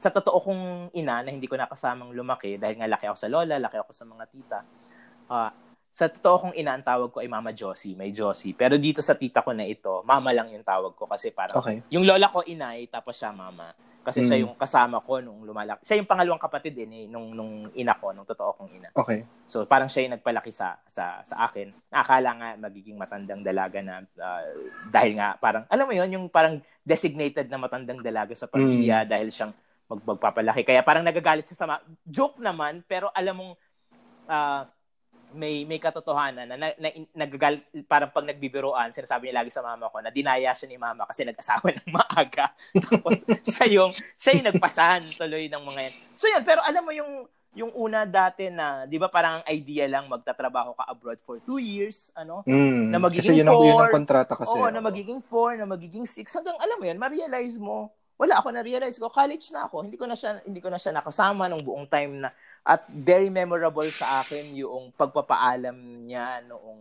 sa totoo kong ina na hindi ko nakasamang lumaki dahil nga laki ako sa lola, laki ako sa mga tita. Uh, sa totoo kong ina, ang tawag ko ay Mama Josie, may Josie. Pero dito sa tita ko na ito, Mama lang yung tawag ko kasi parang okay. yung lola ko inay, tapos siya Mama. Kasi mm. siya yung kasama ko nung lumalaki. Siya yung pangalawang kapatid din eh, nung, nung ina ko, nung totoo kong ina. Okay. So parang siya yung nagpalaki sa sa sa akin. Akala nga magiging matandang dalaga na uh, dahil nga parang alam mo yon yung parang designated na matandang dalaga sa pamilya mm. dahil siyang mag, magpapalaki. Kaya parang nagagalit siya sa ma- joke naman pero alam mong uh, may may katotohanan na, na, na nagagal parang pag nagbibiroan sinasabi niya lagi sa mama ko na dinaya siya ni mama kasi nag-asawa ng maaga. Tapos siya yung siya yung nagpasan tuloy ng mga yan. So yun pero alam mo yung yung una dati na 'di ba parang idea lang magtatrabaho ka abroad for two years ano? Mm, na magiging kasi yun ang, four, yun ang kontrata kasi oo, na magiging four na magiging six. Hanggang alam mo yun ma-realize mo wala ako na realize ko college na ako. Hindi ko na siya hindi ko na siya nakasama nung buong time na at very memorable sa akin yung pagpapaalam niya noong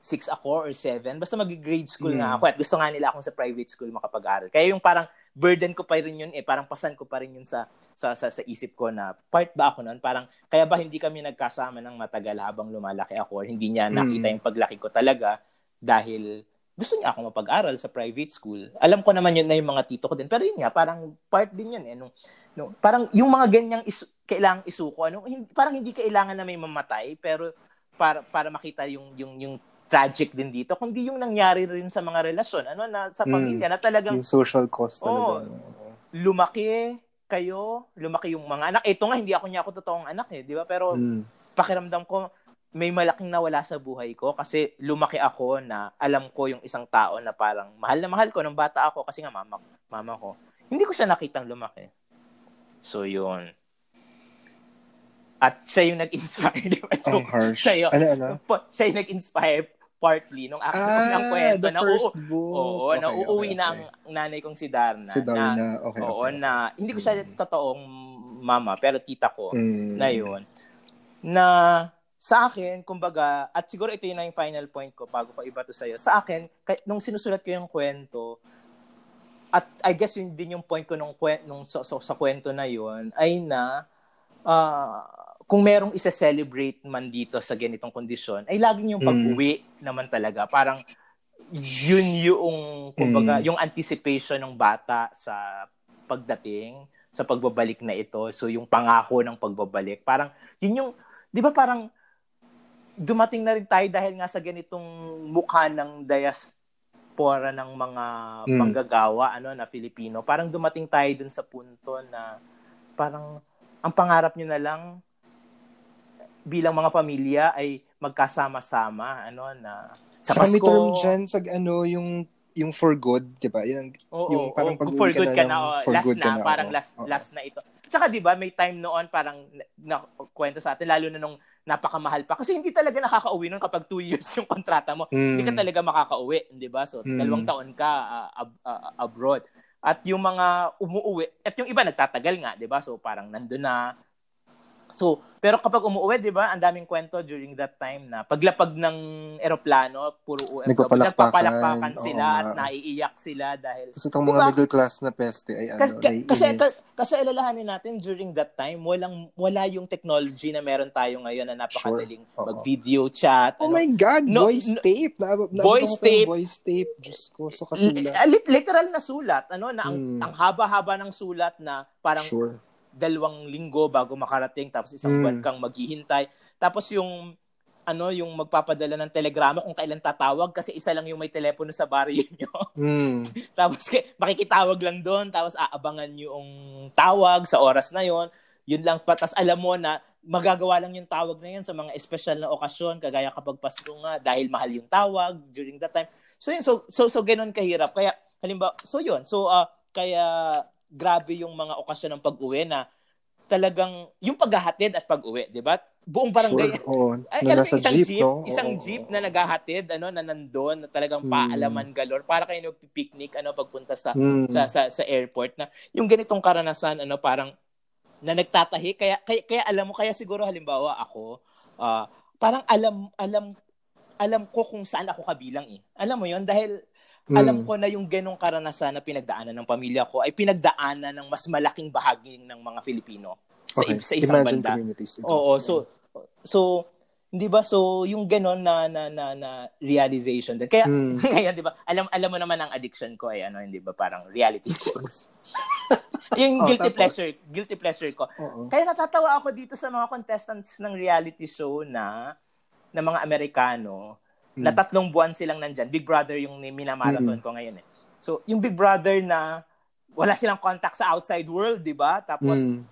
6 ako or 7 basta mag-grade school mm. na ako at gusto nga nila akong sa private school makapag-aral. Kaya yung parang burden ko pa rin yun eh. Parang pasan ko pa rin yun sa sa sa, sa isip ko na part ba ako noon parang kaya ba hindi kami nagkasama ng matagal habang lumalaki ako or hindi niya nakita mm. yung paglaki ko talaga dahil gusto niya ako mapag-aral sa private school. Alam ko naman yun na yung mga tito ko din. Pero yun nga, parang part din yun eh. Nung, no, parang yung mga ganyang is, kailangang isuko, ano, hindi, parang hindi kailangan na may mamatay, pero para para makita yung yung yung tragic din dito, kundi yung nangyari rin sa mga relasyon, ano na sa hmm. pamilya mm, na talagang yung social cost talaga. Oh, lumaki kayo, lumaki yung mga anak. Ito nga hindi ako niya ako totoong anak eh, di ba? Pero mm. pakiramdam ko may malaking nawala sa buhay ko kasi lumaki ako na alam ko yung isang tao na parang mahal na mahal ko nung bata ako kasi nga mama, mama ko. Hindi ko siya nakitang lumaki. So, yun. At siya yung nag-inspire, di ba? So, Ang harsh. Siya yung, ano, ano? Siya yung nag-inspire partly nung after ah, ng kwento the na first uu- book. Oo, okay, na uuwi okay, na ang nanay kong si Darna. Si Darna, na, okay. Oo, okay. na hindi ko siya totoong mama, pero tita ko mm. na yun. Na sa akin, kumbaga, at siguro ito yun na yung final point ko bago pa iba to sa'yo. Sa akin, nung sinusulat ko yung kwento, at I guess yun din yung point ko nung, nung so, so, sa kwento na yun, ay na, uh, kung merong isa-celebrate man dito sa ganitong kondisyon, ay laging yung pag-uwi mm. naman talaga. Parang, yun yung, kumbaga, mm. yung anticipation ng bata sa pagdating, sa pagbabalik na ito. So, yung pangako ng pagbabalik. Parang, yun yung, di ba parang, dumating na rin tayo dahil nga sa ganitong mukha ng diaspora ng mga mm. manggagawa ano na Filipino. Parang dumating tayo dun sa punto na parang ang pangarap nyo na lang bilang mga pamilya ay magkasama-sama ano na sa Pasko. Sa term dyan, sa ano, yung yung for good, 'di ba? Yung oo, yung parang pag for good ka na, oh, for last good na, na parang oh, last oh. last na ito. Tsaka 'di ba, may time noon parang na, na kwento sa atin lalo na nung napakamahal pa kasi hindi talaga nakakauwi noon kapag two years yung kontrata mo. Mm. Hindi ka talaga makakauwi, 'di ba? So, mm. dalawang taon ka uh, ab- uh, abroad. At yung mga umuuwi, at yung iba nagtatagal nga, 'di ba? So, parang nandoon na So, pero kapag umuwi, 'di ba, ang daming kwento during that time na paglapag ng eroplano, puro OFW, nagpapalakpakan sila Oo, at naiiyak sila dahil Kasi itong mga diba? middle class na peste ay ano, kasi, kasi, kasi alalahanin natin during that time, walang wala yung technology na meron tayo ngayon na napakadaling sure. mag-video chat. Oh ano. my God, no, voice no, tape. Na, na, voice tape. Voice tape. Diyos ko, so kasulat. Literal na sulat. Ano, na ang, hmm. ang haba-haba ng sulat na parang sure dalawang linggo bago makarating tapos isang mm. buwan kang maghihintay. Tapos yung ano yung magpapadala ng telegrama kung kailan tatawag kasi isa lang yung may telepono sa baryo niyo. Mm. tapos makikitawag lang doon tapos aabangan yung tawag sa oras na yon. Yun lang pa tas alam mo na magagawa lang yung tawag na yun sa mga espesyal na okasyon kagaya kapag Pasko nga dahil mahal yung tawag during that time. So yun so so so ganoon kahirap. Kaya halimbawa so yun. So uh, kaya grabe yung mga okasyon ng pag-uwi na talagang yung paghahatid at pag-uwi, 'di ba? Buong barangay. Sure, ay, na nasa isang jeep, jeep no? isang oh, jeep na naghahatid, ano, na nandoon, na talagang hmm. paalaman galore para kayo nagpi-picnic ano pagpunta sa, hmm. sa sa sa airport na yung ganitong karanasan ano parang na nagtatahi kaya kaya, kaya alam mo kaya siguro halimbawa ako uh, parang alam alam alam ko kung saan ako kabilang eh. Alam mo 'yon dahil Mm. Alam ko na yung ganong karanasan na pinagdaanan ng pamilya ko ay pinagdaanan ng mas malaking bahagi ng mga Filipino sa, okay. sa isang Imagine banda. Communities ito. Oo, so so 'di ba? So yung ganon na na na, na realization din. Kaya mm. ngayon 'di ba? Alam alam mo naman ang addiction ko ay ano, hindi ba? Parang reality shows. yung oh, guilty tapos, pleasure, guilty pleasure ko. Uh-oh. Kaya natatawa ako dito sa mga contestants ng reality show na na mga Amerikano Mm. Na tatlong buwan silang nandyan. Big Brother yung minamarathon mm. ko ngayon eh. So, yung Big Brother na wala silang contact sa outside world, di ba? Tapos, mm.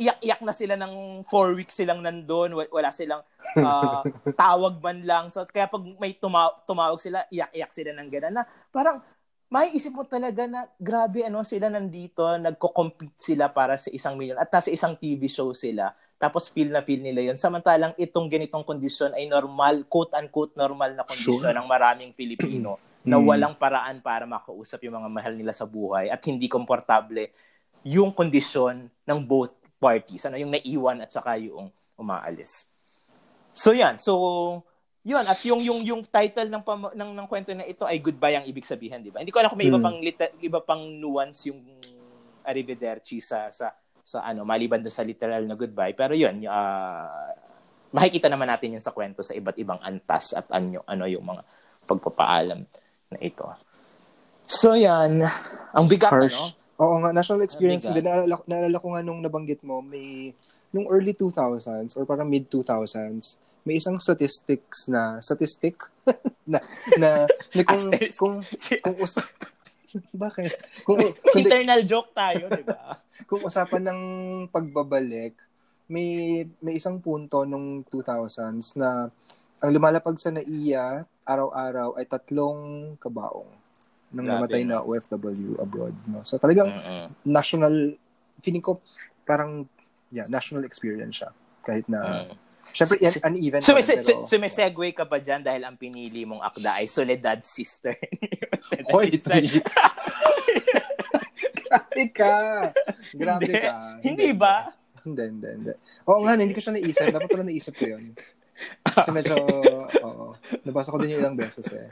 iyak-iyak na sila ng four weeks silang nandun. Wala silang uh, tawag man lang. So, kaya pag may tuma- tumawag sila, iyak-iyak sila ng gano'n na parang may isip mo talaga na grabe ano sila nandito, nagko-compete sila para sa isang million at nasa isang TV show sila tapos feel na feel nila yon Samantalang itong ganitong kondisyon ay normal, quote-unquote normal na kondisyon sure. ng maraming Filipino na mm. walang paraan para makausap yung mga mahal nila sa buhay at hindi komportable yung kondisyon ng both parties. Ano yung naiwan at saka yung umaalis. So yan. So yun at yung yung yung title ng pam- ng ng kwento na ito ay goodbye ang ibig sabihin, di ba? Hindi ko alam kung may mm. iba pang liter- iba pang nuance yung arrivederci sa sa sa ano, maliban doon sa literal na goodbye. Pero yun, uh, makikita naman natin yun sa kwento sa iba't ibang antas at anyo, ano yung mga pagpapaalam na ito. So yan, ang bigat Harsh. ano? Oo nga, national experience. Hindi, naalala, naalala ko nga nung nabanggit mo, may, nung early 2000s or parang mid 2000s, may isang statistics na, statistic, na, na, na kung, kung, kung, usap, bakit? Kung, kung Eternal joke tayo, di ba? kung usapan ng pagbabalik, may may isang punto nung 2000s na ang lumalapag sa NAIA araw-araw ay tatlong kabaong ng namatay na OFW abroad. No? So talagang uh-uh. national, feeling ko parang yeah, national experience siya. Kahit na, uh-uh. Syempre yan, uneven. So, pero, so, may segue ka ba dyan dahil ang pinili mong akda ay Soledad Sister? Hoy, Grabe ka. Grabe hindi. ka. Hindi, ba? Hindi, hindi, hindi. Oo nga, hindi ko siya naisip. Dapat pala naisip ko yun. Kasi medyo, oo. Nabasa ko din yung ilang beses eh.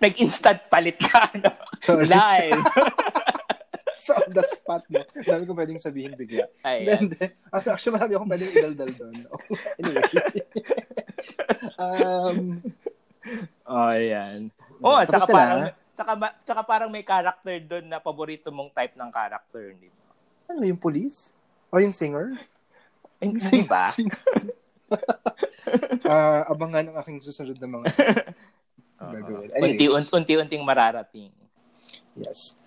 Nag-instant palit ka, no? Sorry. Live. so, on the spot, no? Dami ko pwedeng sabihin bigla. Ay, then, then, actually, marami akong pwedeng idaldal doon. anyway. um, oh, yan. Oh, at saka parang, tsaka, tsaka parang may character doon na paborito mong type ng character, di ba? Ano, yung police? O yung singer? Hindi ba? uh, abangan ang aking susunod na mga gagawin. Anyway. Unti, unti-unting mararating. Yes.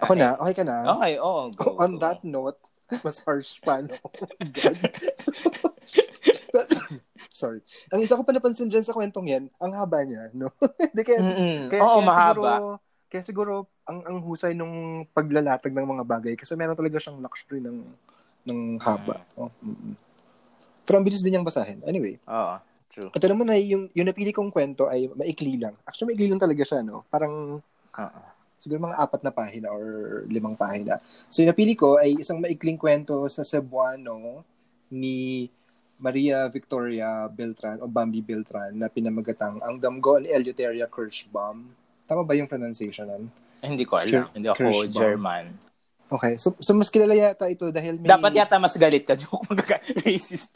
Ako na? Okay ka na? Okay, oo. Oh, go, On go. that note, mas harsh pa, no? so, sorry. Ang isa ko pa napansin dyan sa kwentong yan, ang haba niya, no? Hindi kaya, mm-hmm. kaya, Oo, kaya mahaba. Siguro, kaya siguro, ang, ang husay nung paglalatag ng mga bagay, kasi meron talaga siyang luxury ng, ng haba. Mm. Oh, mm-hmm. Pero ang bilis din niyang basahin. Anyway. Oo. True. Ito naman ay yung, yung napili kong kwento ay maikli lang. Actually, maikli lang talaga siya, no? Parang, uh, siguro mga apat na pahina or limang pahina. So, yung napili ko ay isang maikling kwento sa Cebuano ni Maria Victoria Beltran o Bambi Beltran na pinamagatang Ang Damgo ni Eleuteria Kirschbaum. Tama ba yung pronunciation nun? Eh, hindi ko alam. Kir- hindi ako Kirschbaum. German. Okay. So, so mas kilala yata ito dahil may... Dapat yata mas galit ka. Joke magkaka-racist.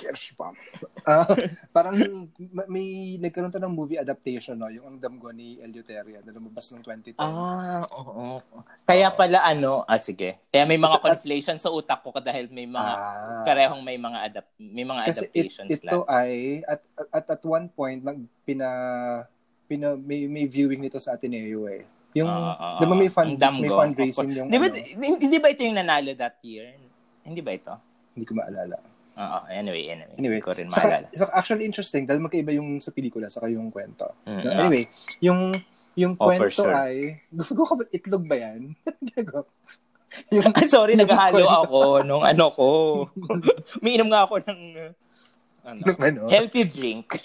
Kirschbaum. Uh, parang may nagkaroon to ng movie adaptation, no? Yung Ang Damgo ni Eleuteria na lumabas noong 2010. Ah, oo. Kaya pala ano, ah sige. Kaya may mga conflation sa utak ko dahil may mga ah, parehong may mga adapt may mga kasi adaptations it, ito lang. ay at, at at one point nag pina pina may, may viewing nito sa Ateneo eh. Yung uh, uh, uh, may fund may fundraising yung Di ba, ano, hindi ba ito yung nanalo that year? Hindi ba ito? Hindi ko maalala. Oo, anyway, anyway. Anyway, ko rin maalala. So, actually interesting dahil magkaiba yung sa pelikula saka yung kwento. Mm, no, anyway, yung yung oh, kwento sure. ay gusto ko itlog ba yan? yung, sorry, naghahalo ako nung ano ko. Umiinom nga ako ng ano, ano? healthy drink.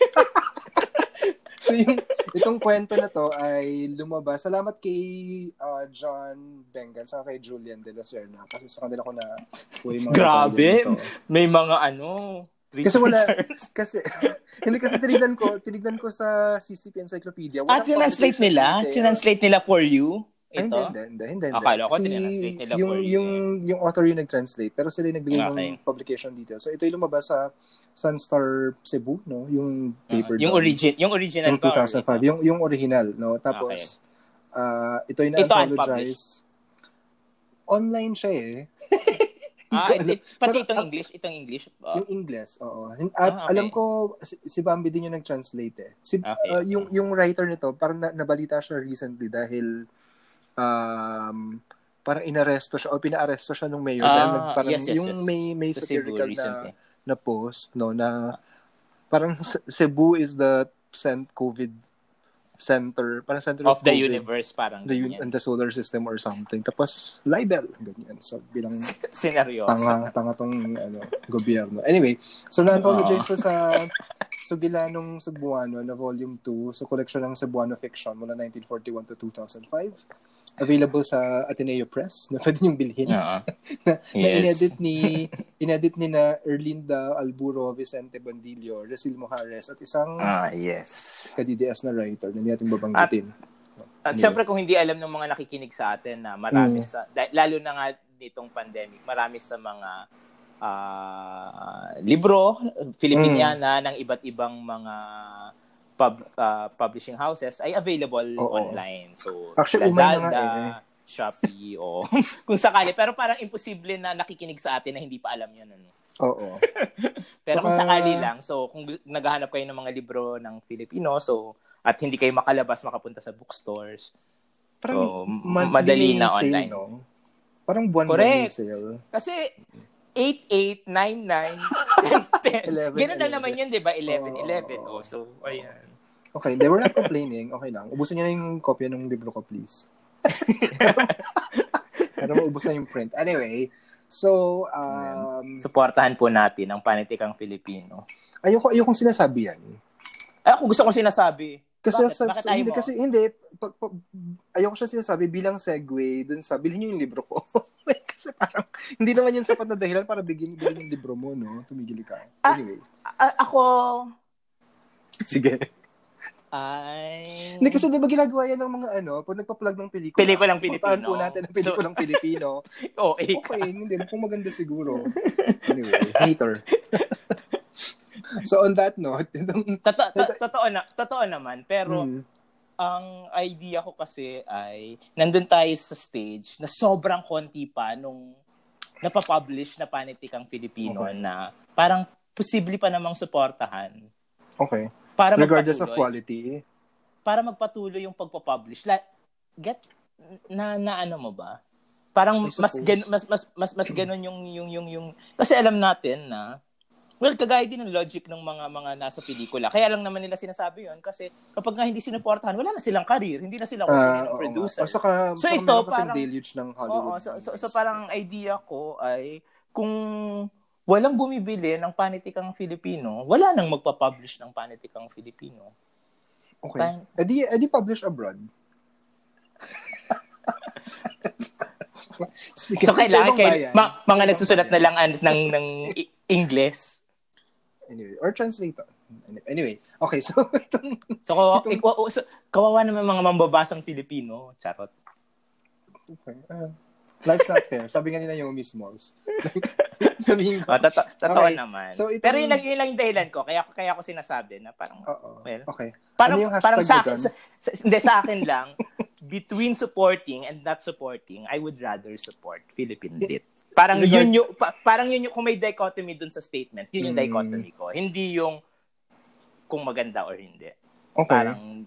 So yung itong kwento na to ay lumabas. Salamat kay uh, John Bengan sa kay Julian De La Serna kasi sa kanila ko na uy, mga Grabe. May mga ano kasi wala kasi hindi kasi tinignan ko tinignan ko sa CCP Encyclopedia wala ah translate nila translate nila for you ito? Ay, hindi, hindi, hindi, hindi. Akala ko, si, nila yung, for yung, yung author yung nag-translate, pero sila yung nagbigay okay. ng publication details. So, ito yung lumabas sa Sunstar Cebu, no? Yung paper. Uh, yung origin, yung original yung 2005, ba, yung yung original, no? Tapos okay. uh, ito yung na-apologize. Online siya eh. ah, it, pati itong English, itong English. Oh. Yung English, oo. At ah, okay. alam ko si, si Bambi din yung nag-translate eh. Si okay. uh, yung yung writer nito, parang na, nabalita siya recently dahil um parang inaresto siya o pinaaresto siya nung mayor ah, dahil parang yes, yes, yung yes. may may satirical na na post no na parang Cebu is the cent COVID center, parang center of, of the COVID, universe parang the un- and the solar system or something. Tapos libel ganyan. So bilang scenario. Tanga tanga tong ano gobyerno. Anyway, so na-apologize uh. sa Sugilanong Cebuano na volume 2, so collection ng Cebuano fiction mula 1941 to 2005 available sa Ateneo Press na pwede niyong bilhin. Uh-huh. na, yes. na inedit ni inedit ni na Erlinda Alburo, Vicente Bandillo, Resil Mojares at isang ah, yes. ka-DDS na writer na hindi natin babanggitin. At, at syempre kung hindi alam ng mga nakikinig sa atin na marami mm. sa lalo na nga nitong pandemic, marami sa mga uh, libro Filipiniana mm. ng iba't ibang mga pub, uh, publishing houses ay available Oo. online. So, Actually, na nga Lazada, eh. Shopee, o kung sakali. Pero parang imposible na nakikinig sa atin na hindi pa alam yun. Ano? Oo. Pero kung Saka- sakali lang, so kung naghahanap kayo ng mga libro ng Filipino, so at hindi kayo makalabas, makapunta sa bookstores. Parang So, madali na sale, online. no? Parang buwan-buwan Correct. sale. Kasi 8, 8, 9, 9, 10. 11, Ganun lang naman yun, di ba? 11, Oo. 11. Oh, so, ayan. Okay, they were not complaining. Okay lang. Ubusin niyo na yung kopya ng libro ko, please. Para maubos na yung print. Anyway, so, um, Suportahan po natin ang panitikang Filipino. ayoko, ayokong sinasabi yan. Ay, ako gusto kong sinasabi. Kasi Bakit? sa, Bakit hindi mo? kasi hindi pag, pag, ayoko siya sinasabi bilang segue dun sa bilhin niyo yung libro ko. kasi parang hindi naman yun sapat na dahilan para bigyan bilhin yung libro mo, no? Tumigil ka. Ah. Anyway, A- ako, sige. ay... Hindi kasi 'di ba ginagawa yan ng mga ano, pag nagpa-plug ng pelikula. Pelikulang Pilipino. po natin ang pelikulang Pilipino. Oh, eh, Okay, hindi kung maganda siguro. Anyway, hater. so on that note, to- totoo na totoo naman pero Hmm. ang idea ko kasi ay nandun tayo sa stage na sobrang konti pa nung napapublish na panitikang Filipino Okay. na parang posible pa namang suportahan okay. para Regardless of quality. para magpatuloy yung pagpapublish. La, get na, na ano mo ba? Parang mas gan, mas mas mas mas ganun yung yung yung yung kasi alam natin na Well, kagaya din ng logic ng mga mga nasa pelikula. Kaya lang naman nila sinasabi yon kasi kapag nga hindi sinuportahan, wala na silang career, hindi na sila uh, producer. O saka, So saka ito, parang- deluge ng Hollywood. Oo, so, so, so parang idea ko ay kung walang bumibili ng panitikang Filipino, wala nang magpa-publish ng panitikang Filipino. Okay. Time- Edi, edi publish abroad. So kailangan ibang kay bayan, ma- mga nagsusulat na lang an- ng ng English. Anyway, or translator. Anyway, okay, so itong So, kawawa, ikaw- so, kawawa naman mga mambabasang Pilipino. Charot. okay, ah, life's not fair. Sabi nga nila yung Miss Malls. Sabihin ko. Oh, totoo Okay. naman. So, itong- Pero yun lang, yun lang yung dahilan ko. Kaya, kaya ko sinasabi na parang, Oo. well, Okay. parang, ano parang sa akin, sa, hindi sa akin lang, between supporting and not supporting, I would rather support Philippine Lit. Parang Regard- yun yung, pa- parang yun yung, kung may dichotomy dun sa statement, yun yung Mm. dichotomy ko. Hindi yung kung maganda or hindi. Okay. Parang,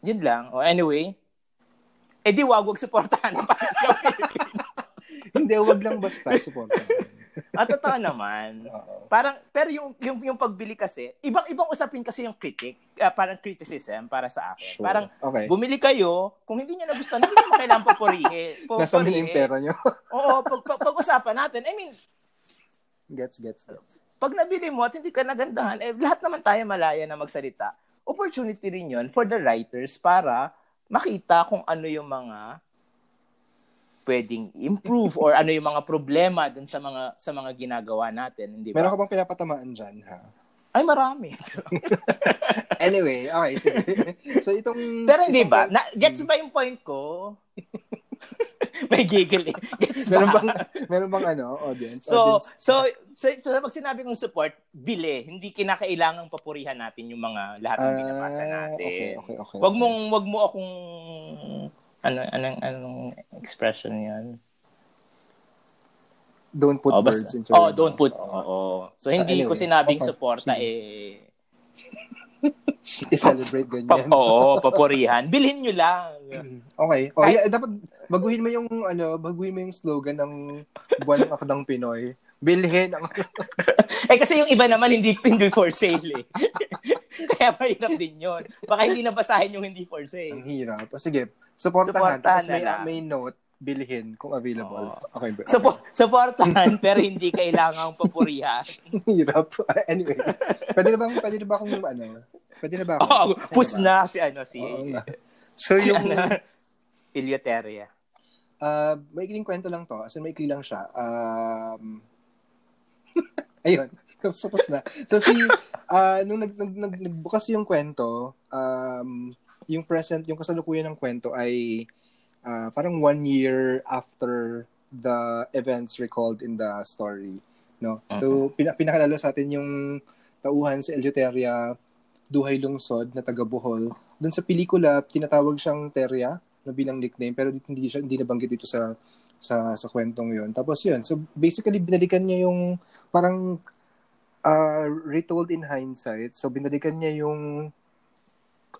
yun lang. O anyway, eh di wag wag supportahan. Hindi, wag lang basta support. At totoo naman. Oo. Parang, pero yung, yung, yung pagbili kasi, ibang-ibang usapin kasi yung critic, ah, parang criticism para sa akin. Sure. Parang, okay. bumili kayo, kung hindi nyo nagustuhan, hindi mo kailangan papurihin. Nasaan na yung pera nyo? Oo, pag, pag, pag-usapan natin. I mean, gets, gets, gets. pag nabili mo at hindi ka nagandahan, eh, lahat naman tayo malaya na magsalita. Opportunity rin yun for the writers para makita kung ano yung mga pwedeng improve or ano yung mga problema dun sa mga sa mga ginagawa natin, hindi ba? Meron ka bang pinapatamaan dyan, ha? Ay, marami. Anyway, okay, sige. so, itong... Pero hindi itong- ba? Na, gets ba yung point ko? May giggle eh. Gets ba? meron bang, meron bang ano, audience? So, audience? so, so, so, pag sinabi kong support, bili. Hindi kinakailangang papurihan natin yung mga lahat ng Ah, binabasa natin. Okay, okay, okay. Wag mong, wag mo akong, ano, anong, anong expression yan? Don't put oh, words basta, into oh, don't put, Oo. oo. So, hindi anyway, ko sinabing okay. suporta eh, I-celebrate pa, ganyan. oo, papurihan. Bilhin nyo lang. Okay. O, Ay- yeah, dapat baguhin mo yung ano, baguhin mo yung slogan ng buwan ng akdang Pinoy. Bilhin ang Eh kasi yung iba naman hindi hindi for sale eh. Kaya mahirap din yun. Baka hindi nabasahin yung hindi for ang sale. hirap. O, sige, supportahan. Supportahan Tapos na may, may note, bilhin kung available. Oo. Okay, okay. Supo- supportahan pero hindi kailangang papurihan. hirap. anyway, pwede na bang, pwede na ba akong ano, pwede na ba ako? Oh, Pwede push ba? na si ano si nga. So, si yung, ano, Ilioteria. Uh, maikling kwento lang to. As in, maikli lang siya. Um, ayun. Tapos na. So, si, uh, nung nag, nag, nag, nagbukas yung kwento, um, yung present, yung kasalukuyan ng kwento ay uh, parang one year after the events recalled in the story. No? So, pina, pinakalala sa atin yung tauhan si Eleuteria Duhay Lungsod na taga Bohol. Doon sa pelikula, tinatawag siyang Terya na bilang nickname pero hindi siya hindi nabanggit dito sa sa sa kwentong 'yon. Tapos 'yun. So basically binalikan niya yung parang uh, retold in hindsight. So binalikan niya yung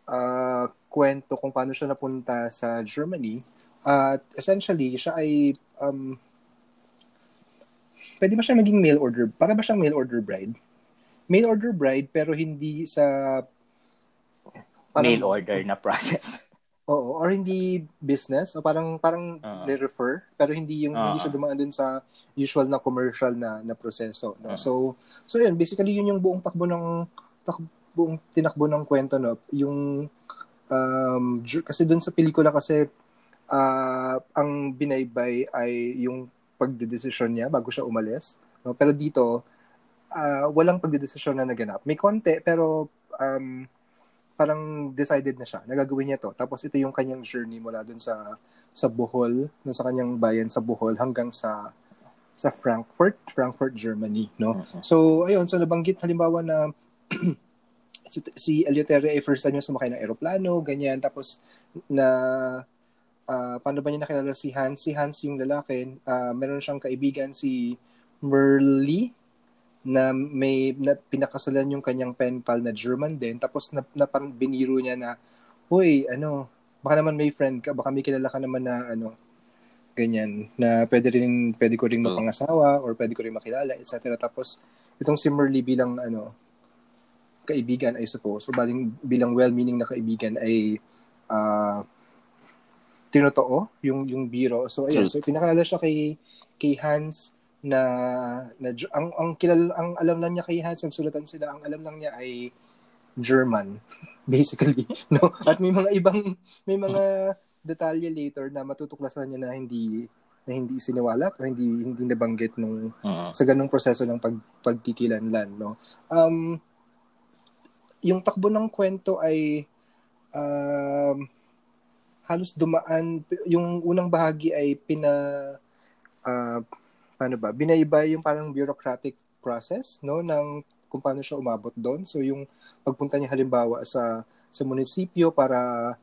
uh, kwento kung paano siya napunta sa Germany. At uh, essentially, siya ay um, pwede ba siya maging mail order? Para ba siyang mail order bride? mail order bride pero hindi sa parang, mail order na process. Oo, or hindi business o parang parang uh-huh. refer pero hindi yung uh-huh. hindi siya dumaan dun sa usual na commercial na na proseso, no. Uh-huh. So so yun, basically yun yung buong takbo ng takbo, buong tinakbo ng kwento no, yung um kasi dun sa pelikula kasi uh, ang binaybay ay yung pagdedesisyon niya bago siya umalis, no. Pero dito uh, walang pagdedesisyon na naganap. May konti, pero um, parang decided na siya. Nagagawin niya to. Tapos ito yung kanyang journey mula dun sa sa Bohol, dun sa kanyang bayan sa Bohol hanggang sa sa Frankfurt, Frankfurt, Germany, no? Uh-huh. So, ayun, so nabanggit halimbawa na si, si Eleuterio ay first time niya sumakay ng eroplano, ganyan, tapos na uh, paano ba niya nakilala? Si Hans? Si Hans yung lalaki, uh, meron siyang kaibigan si Merly, na may na pinakasalan yung kanyang pen pal na German din. Tapos na, na parang biniro niya na hoy ano baka naman may friend ka baka may kilala ka naman na ano ganyan na pwede rin pwede ko ring mapangasawa or pwede ko ring makilala etc tapos itong si Merly bilang ano kaibigan I suppose. Or baling, bilang well-meaning na kaibigan ay uh, tinotoo yung yung biro. So ayun so pinakalala siya kay kay Hans na, na ang ang kilal ang alam lang niya kay Hans nagsulatan sila ang alam lang niya ay German basically. No? At may mga ibang may mga detalye later na matutuklasan niya na hindi na hindi siniwalat o hindi hindi nabanggit nung uh-huh. sa ganung proseso ng pag pagkikilanlan no? Um yung takbo ng kwento ay um halos dumaan yung unang bahagi ay pina uh, paano ba, binaiba yung parang bureaucratic process, no, ng kung paano siya umabot doon. So yung pagpunta niya halimbawa sa sa munisipyo para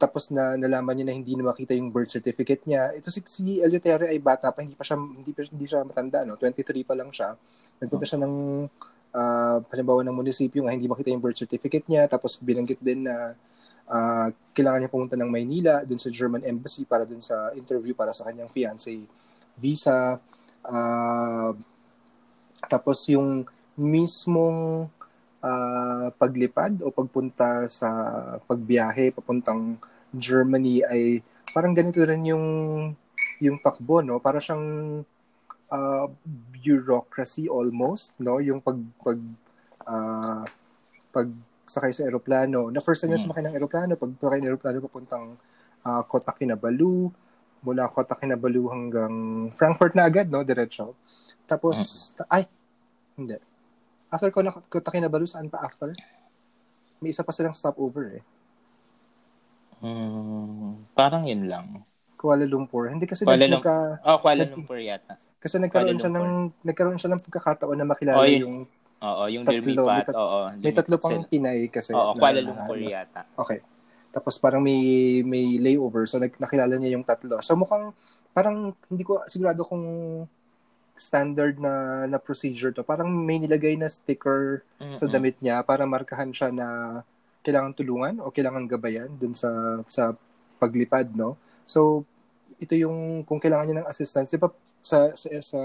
tapos na nalaman niya na hindi na makita yung birth certificate niya. Ito si, si Eleuterio ay bata pa, hindi pa siya hindi, hindi siya matanda, no. 23 pa lang siya. Nagpunta siya ng uh, halimbawa ng munisipyo nga hindi makita yung birth certificate niya tapos binanggit din na uh, kailangan niya pumunta ng Maynila dun sa German embassy para dun sa interview para sa kanyang fiancé visa. Uh, tapos yung mismong uh, paglipad o pagpunta sa pagbiyahe papuntang Germany ay parang ganito rin yung yung takbo no? Para siyang uh, bureaucracy almost no yung pag pag uh, pag sakay sa eroplano na first time mm. sumakay ng eroplano pag sakay ng eroplano papuntang uh, Kota Kinabalu mula Kota Kinabalu hanggang Frankfurt na agad, no? Diretso. Tapos, uh-huh. ay, hindi. After ko na Kota Kinabalu, saan pa after? May isa pa silang stopover eh. Hmm, parang yun lang. Kuala Lumpur. Hindi kasi Kuala Lumpur. Nagka, oh, Kuala Lumpur yata. Kasi nagkaroon siya ng nagkaroon siya ng pagkakataon na makilala oh, yun, yung Oo, yung tatlo, lumipat. May, tat- oo, may tatlo pang Pinay kasi. Oo, Kuala Lumpur yata. Okay. Tapos parang may may layover so nakilala niya yung tatlo. So mukhang parang hindi ko sigurado kung standard na na procedure to. Parang may nilagay na sticker Mm-mm. sa damit niya para markahan siya na kailangan tulungan o kailangan gabayan dun sa sa paglipad, no? So ito yung kung kailangan niya ng assistance, pa sa sa, sa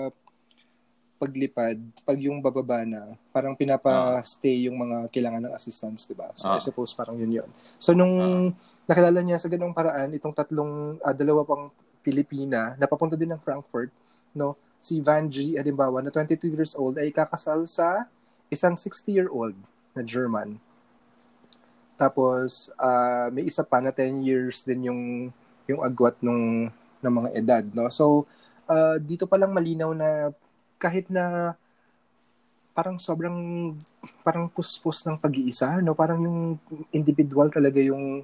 paglipad, pag yung bababa na, parang pinapa-stay yung mga kailangan ng assistance, di ba? So, uh. I suppose parang yun yun. So, nung uh. nakilala niya sa ganong paraan, itong tatlong, uh, dalawa pang Pilipina, napapunta din ng Frankfurt, no? Si Vanji, halimbawa, na 22 years old, ay kakasal sa isang 60-year-old na German. Tapos, uh, may isa pa na 10 years din yung yung agwat nung ng mga edad, no? So, uh, dito pa lang malinaw na kahit na parang sobrang parang puspos ng pag-iisa, no? Parang yung individual talaga yung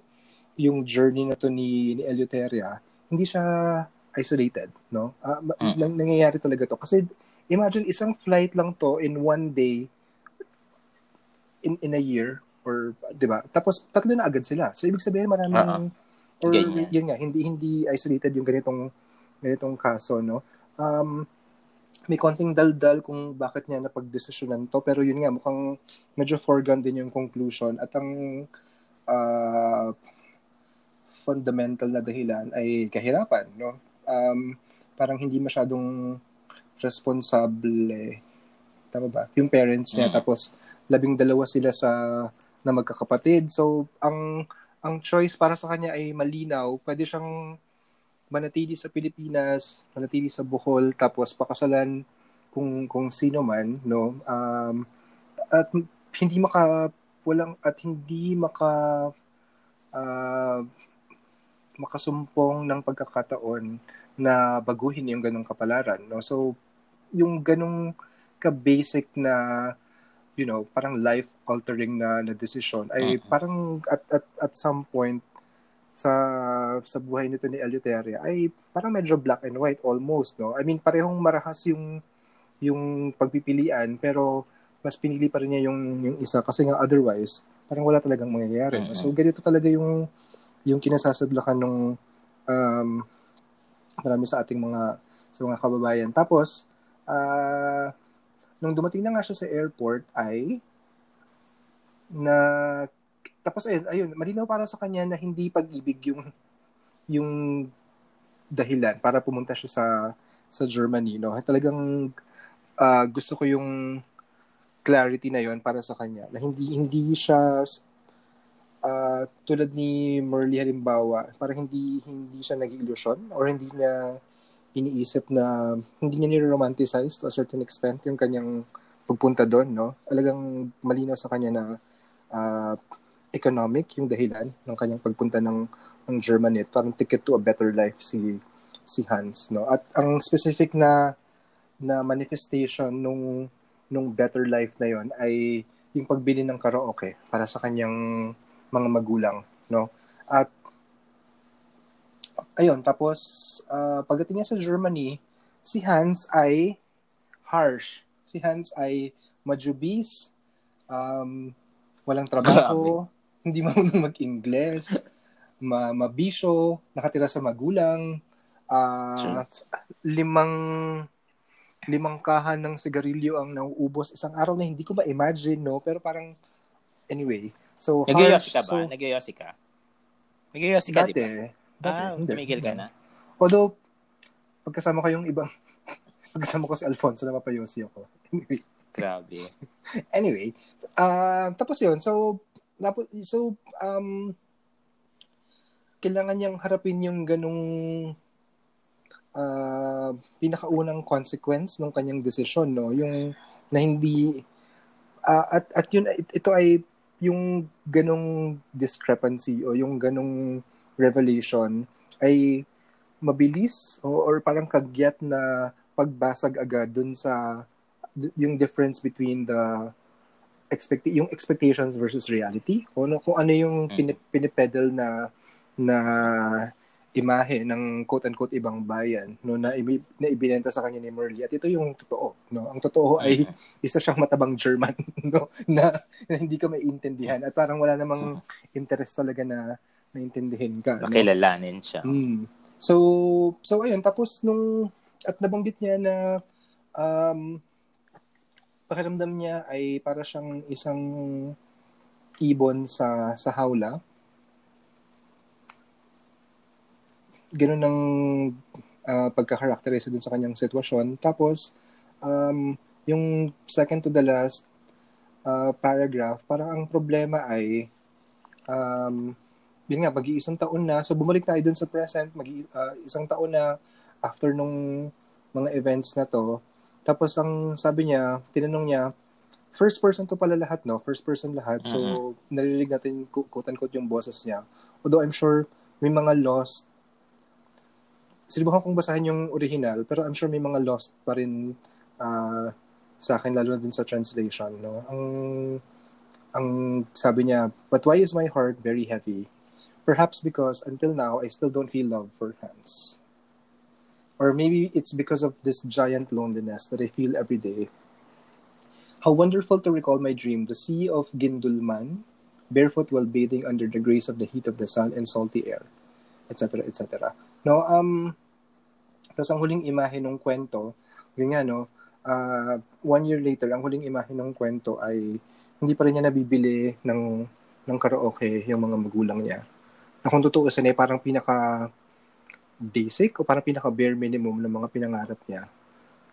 yung journey na to ni, ni Eleuteria, hindi siya isolated, no? Uh, mm. nang, nangyayari talaga to. Kasi imagine isang flight lang to in one day in in a year or 'di ba? Tapos tatlo na agad sila. So ibig sabihin maraming uh-huh. Or Ganyan. yun nga, hindi hindi isolated yung ganitong ganitong kaso, no? Um, may konting daldal kung bakit niya napagdesisyonan to pero yun nga mukhang medyo foregone din yung conclusion at ang uh, fundamental na dahilan ay kahirapan no um, parang hindi masyadong responsable tama ba yung parents niya mm-hmm. tapos labing dalawa sila sa na magkakapatid so ang ang choice para sa kanya ay malinaw pwede siyang manatili sa Pilipinas, manatili sa Bohol, tapos pakasalan kung kung sino man, no? Um, at hindi maka walang at hindi maka uh, makasumpong ng pagkakataon na baguhin yung ganong kapalaran, no? So yung ganong ka-basic na you know, parang life altering na na decision ay uh-huh. parang at at at some point sa sa buhay nito ni Eleuteria ay parang medyo black and white almost no I mean parehong marahas yung yung pagpipilian pero mas pinili pa rin niya yung yung isa kasi nga otherwise parang wala talagang mangyayari mm-hmm. so ganito talaga yung yung kinasasadlakan ng um, marami sa ating mga sa mga kababayan tapos uh, nung dumating na nga siya sa airport ay na tapos ayun, ayun, malinaw para sa kanya na hindi pag-ibig yung yung dahilan para pumunta siya sa sa Germany, no? Talagang uh, gusto ko yung clarity na yon para sa kanya na hindi hindi siya uh, tulad ni Merly halimbawa, parang hindi hindi siya nag-illusion or hindi niya iniisip na hindi niya ni-romanticize to a certain extent yung kanyang pagpunta doon, no? Talagang malinaw sa kanya na uh, economic yung dahilan ng kanyang pagpunta ng ng Germany. Parang ticket to a better life si si Hans, no? At ang specific na na manifestation nung nung better life na yon ay yung pagbili ng karaoke para sa kanyang mga magulang, no? At ayun, tapos uh, pagdating niya sa Germany, si Hans ay harsh. Si Hans ay majubis, um, walang trabaho, hindi marunong mag-Ingles, ma mabisyo, nakatira sa magulang, uh, limang limang kahan ng sigarilyo ang nauubos isang araw na hindi ko ma-imagine, no? Pero parang, anyway. So, Nagyoyosi ka ba? So, Nagyoyosi ka? Nagyoyosi ka, dati, di ba? Ah, hindi. tumigil ka na? Although, pagkasama ko yung ibang, pagkasama ko si Alfonso na mapayosi ako. Anyway. Grabe. anyway, uh, tapos yun. So, tapos, so, um, kailangan niyang harapin yung ganong uh, pinakaunang consequence ng kanyang desisyon, no? Yung na hindi uh, at at yun ito ay yung ganong discrepancy o yung ganong revelation ay mabilis o, or parang kagyat na pagbasag agad dun sa yung difference between the expect yung expectations versus reality? Kung ano, kung ano yung mm. pinip, pinipedal na na imahe ng quote-unquote ibang bayan no na, na ibinenta sa kanya ni Merly at ito yung totoo no? Ang totoo ay mm-hmm. isa siyang matabang German no? Na, na hindi ka maiintindihan at parang wala namang interest talaga na maintindihin ka makilalanin no? siya mm. so so ayun tapos nung at nabanggit niya na um pakiramdam niya ay para siyang isang ibon sa sa hawla. Ganun ang uh, pagka-characterize dun sa kanyang sitwasyon. Tapos, um, yung second to the last uh, paragraph, parang ang problema ay um, yun nga, mag-iisang taon na. So, bumalik tayo dun sa present, mag uh, isang taon na after nung mga events na to, tapos ang sabi niya, tinanong niya, first person to pala lahat, no? First person lahat. So, mm-hmm. narinig natin quote-unquote yung bosses niya. Although I'm sure may mga lost Sinubukan kong basahin yung original, pero I'm sure may mga lost pa rin uh, sa akin, lalo na dun sa translation, no? Ang, ang sabi niya, but why is my heart very heavy? Perhaps because until now, I still don't feel love for Hans. Or maybe it's because of this giant loneliness that I feel every day. How wonderful to recall my dream, the sea of Gindulman, barefoot while bathing under the grace of the heat of the sun and salty air, etc., etc. No, um, tapos ang huling imahe ng kwento, yun nga, no, uh, one year later, ang huling imahe ng kwento ay hindi pa rin niya nabibili ng, ng karaoke yung mga magulang niya. Na kung sa niya, parang pinaka basic o parang pinaka bare minimum ng mga pinangarap niya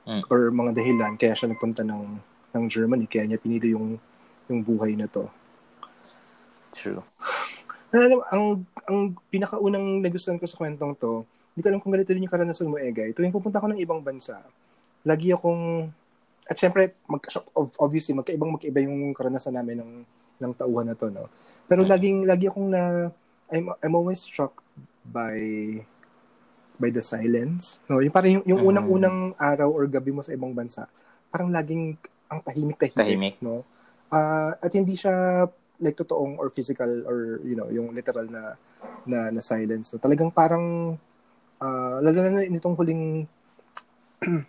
mm. or mga dahilan kaya siya nagpunta ng ng Germany kaya niya pinili yung yung buhay na to. True. Alam, ang ang pinakaunang nagustuhan ko sa kwentong to, hindi ko alam kung ganito din yung karanasan mo, Egay. Tuwing pupunta ko ng ibang bansa, lagi akong at syempre mag, obviously magkaibang magkaiba yung karanasan namin ng ng tauhan na to, no. Pero laging lagi akong na I'm I'm always struck by by the silence. No, yung parang yung, yung mm. unang-unang araw or gabi mo sa ibang bansa, parang laging ang tahimik-tahimik, tahimik. no? Uh, at hindi siya like totoong or physical or you know, yung literal na na, na silence. So, talagang parang uh, lalo na nitong huling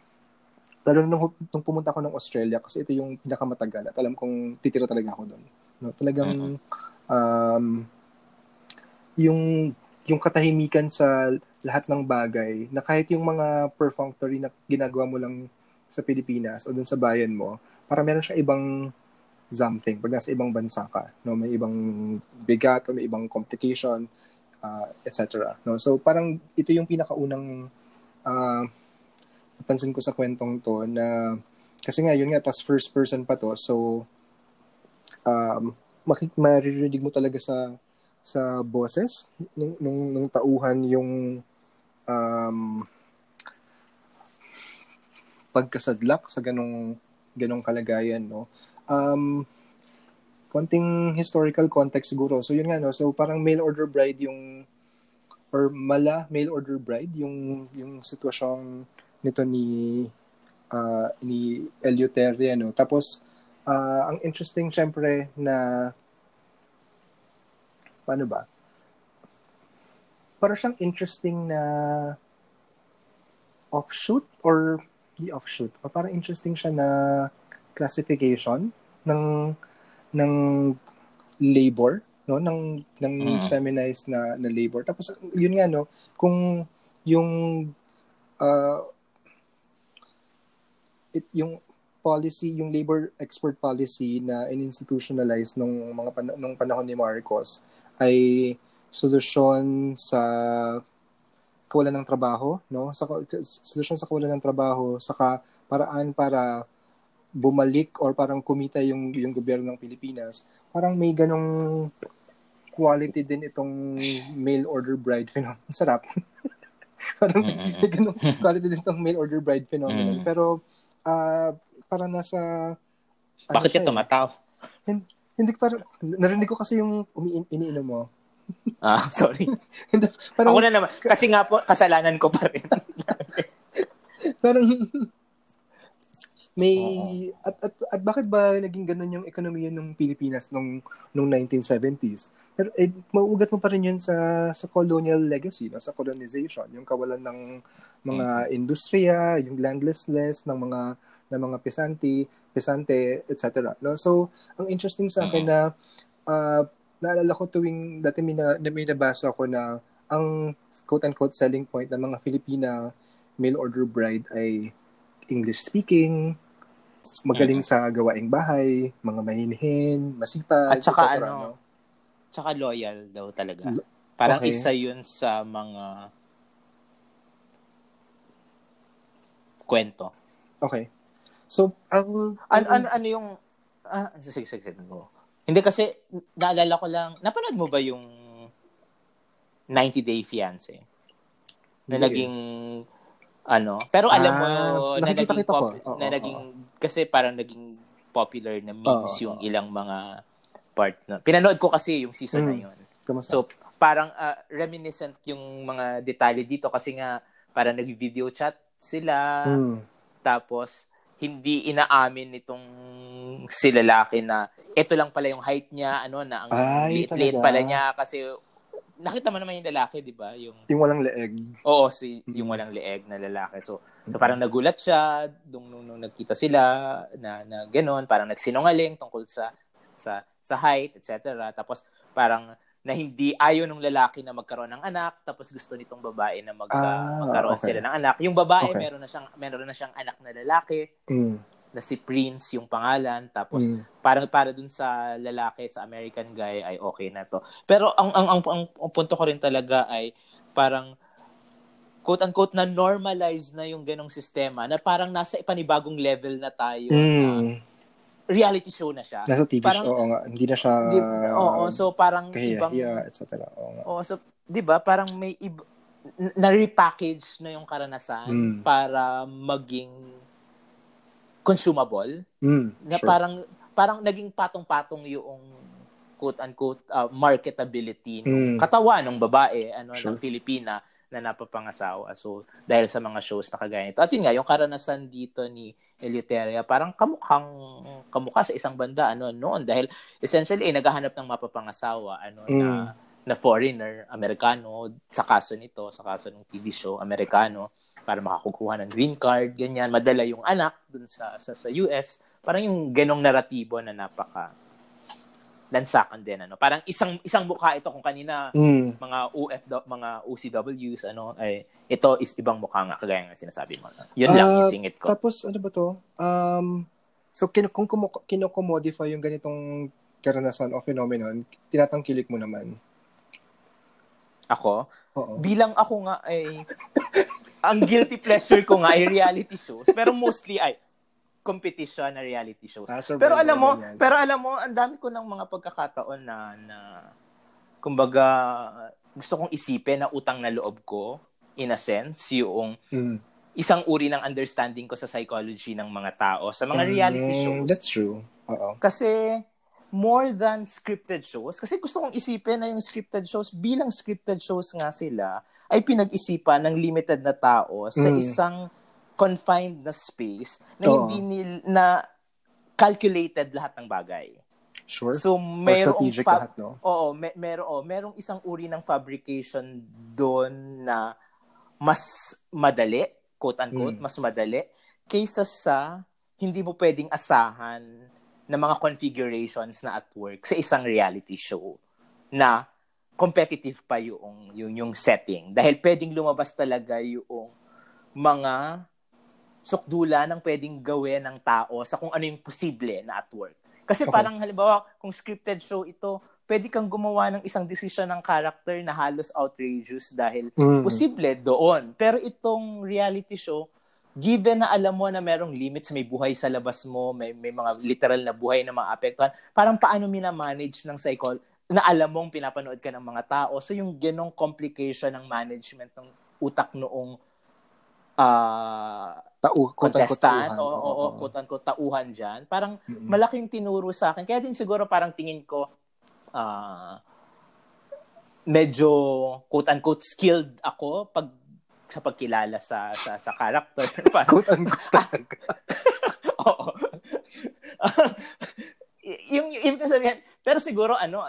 lalo na nung, nung pumunta ako ng Australia kasi ito yung pinakamatagal at alam kong titira talaga ako doon. No, talagang mm-hmm. um, yung yung katahimikan sa lahat ng bagay na kahit yung mga perfunctory na ginagawa mo lang sa Pilipinas o dun sa bayan mo, para meron siya ibang something pag nasa ibang bansa ka. No? May ibang bigat o may ibang complication, uh, etc. No? So parang ito yung pinakaunang uh, napansin ko sa kwentong to na kasi nga yun nga, tas first person pa to. So um, makik maririnig mo talaga sa sa boses nung, nung, nung tauhan yung um, pagkasadlak sa ganong ganong kalagayan no? Um konting historical context siguro. So yun nga no? So parang mail order bride yung or mala mail order bride yung yung sitwasyon nito ni uh, ni Eleuteria no? Tapos uh, ang interesting syempre na paano ba? Para siyang interesting na offshoot or the offshoot. O parang interesting siya na classification ng ng labor no ng ng mm. feminized na na labor tapos yun nga no kung yung uh, it, yung policy yung labor export policy na in-institutionalize nung mga pan- nung panahon ni Marcos ay solusyon sa kawalan ng trabaho, no? Sa solusyon sa kawalan ng trabaho, saka paraan para bumalik or parang kumita yung yung gobyerno ng Pilipinas. Parang may ganong quality din itong mail order bride phenomenon. Sarap. parang mm-hmm. may ganong quality din itong mail order bride phenomenon. Mm-hmm. Pero uh, parang nasa ano Bakit ka tumataw? Hindi, hindi parang, narinig ko kasi yung umi- iniinom mo. Ah, sorry. parang, Ako na naman. Kasi nga po, kasalanan ko pa rin. parang, may, at, at, at bakit ba naging ganun yung ekonomiya ng Pilipinas nung, nung 1970s? Pero eh, mauugat mo pa rin yun sa, sa colonial legacy, no? sa colonization, yung kawalan ng mga mm-hmm. industriya, yung landlessness ng mga ng mga pesanti, pesante, etc. No? So, ang interesting sa akin na uh, naalala ko tuwing dati may, na, may nabasa ko na ang quote-unquote selling point ng mga Filipina mail order bride ay English speaking, magaling mm-hmm. sa gawaing bahay, mga mahinhin, masipag, At saka etc. ano, no? tsaka loyal daw talaga. Parang okay. isa yun sa mga kwento. Okay. So, ang... Ano, ano, ano yung... Ah, sige, sige, sige. Hindi kasi, naalala ko lang, napanood mo ba yung 90 Day Fiancé? Na yeah. naging ano, pero alam mo ah, na naging pop, oh, na naging kasi parang naging popular na memes yung ilang mga part na. Pinanood ko kasi yung season mm. na yun. Kamusta? So, parang uh, reminiscent yung mga detalye dito kasi nga parang nag-video chat sila. Mm. Tapos hindi inaamin nitong si lalaki na ito lang pala yung height niya, ano, na ang liit-liit pala niya kasi nakita mo naman yung lalaki, di ba? Yung, yung walang leeg. Oo, si, yung walang leeg na lalaki. So, so parang nagulat siya nung, nung, nung nagkita sila na, na gano'n, parang nagsinungaling tungkol sa sa sa height, etc. Tapos parang na hindi ayaw ng lalaki na magkaroon ng anak tapos gusto nitong babae na mag, ah, magkaroon okay. sila ng anak. Yung babae okay. meron na siyang meron na siyang anak na lalaki. Mm. Na si Prince yung pangalan tapos mm. parang para dun sa lalaki sa American guy ay okay na to. Pero ang ang ang, ang, ang punto ko rin talaga ay parang quote unquote na normalize na yung ganong sistema na parang nasa ipanibagong level na tayo mm. na reality show na siya. Nasa TV parang, show, oo nga. Hindi na siya... Di, oo, so parang kahiya, ibang... Hiya, etc. Oo nga. Oo, so, di ba, parang may iba, na-repackage na yung karanasan mm. para maging consumable. Mm, na sure. parang parang naging patong-patong yung quote-unquote uh, marketability ng mm. katawan ng babae ano sure. ng Pilipina na napapangasawa. So, dahil sa mga shows na kagaya nito. At yun nga, yung karanasan dito ni Eleuteria, parang kamukhang kamukha sa isang banda ano noon dahil essentially eh, naghahanap ng mapapangasawa ano mm. na na foreigner, Amerikano, sa kaso nito, sa kaso ng TV show, Amerikano, para makakukuha ng green card, ganyan. Madala yung anak dun sa, sa, sa US. Parang yung ganong naratibo na napaka lansakan din ano. Parang isang isang mukha ito kung kanina mm. mga UF mga OCWs ano ay ito is ibang mukha nga kagaya ng sinasabi mo. Yun uh, lang ah, isingit ko. Tapos ano ba to? Um so kin kung kino-commodify yung ganitong karanasan o phenomenon, tinatangkilik mo naman. Ako? Oo. Bilang ako nga ay ang guilty pleasure ko nga ay reality shows, pero mostly ay competition na reality shows. Ah, pero alam mo, yan. pero alam mo, ang dami ko ng mga pagkakataon na na kumbaga gusto kong isipin na utang na loob ko in a sense yung mm. isang uri ng understanding ko sa psychology ng mga tao sa mga reality mm, shows. That's true. Oo. Kasi more than scripted shows kasi gusto kong isipin na yung scripted shows bilang scripted shows nga sila ay pinag-isipan ng limited na tao sa mm. isang confined na space na Oo. hindi nil, na calculated lahat ng bagay. Sure. So merong fa- lahat, no? Oo, may, meron oh, merong isang uri ng fabrication doon na mas madali, quote unquote, mm. mas madali kaysa sa hindi mo pwedeng asahan na mga configurations na at work sa isang reality show na competitive pa yung yung yung setting dahil pwedeng lumabas talaga yung mga sukdula ng pwedeng gawin ng tao sa kung ano yung posible na at work. Kasi okay. parang halimbawa, kung scripted show ito, pwede kang gumawa ng isang decision ng character na halos outrageous dahil mm. posible doon. Pero itong reality show, given na alam mo na merong limits, may buhay sa labas mo, may, may mga literal na buhay na maapektuhan, parang paano mina-manage ng psychol na alam mong pinapanood ka ng mga tao. So yung ganong complication ng management ng utak noong uh, Tau, contestant o, o, o quote-unquote tauhan dyan. Parang mm-hmm. malaking tinuro sa akin. Kaya din siguro parang tingin ko uh, medyo quote-unquote skilled ako pag sa pagkilala sa sa sa character. parang, quote-unquote. Oo. yung, yung ibig sabihin, pero siguro ano,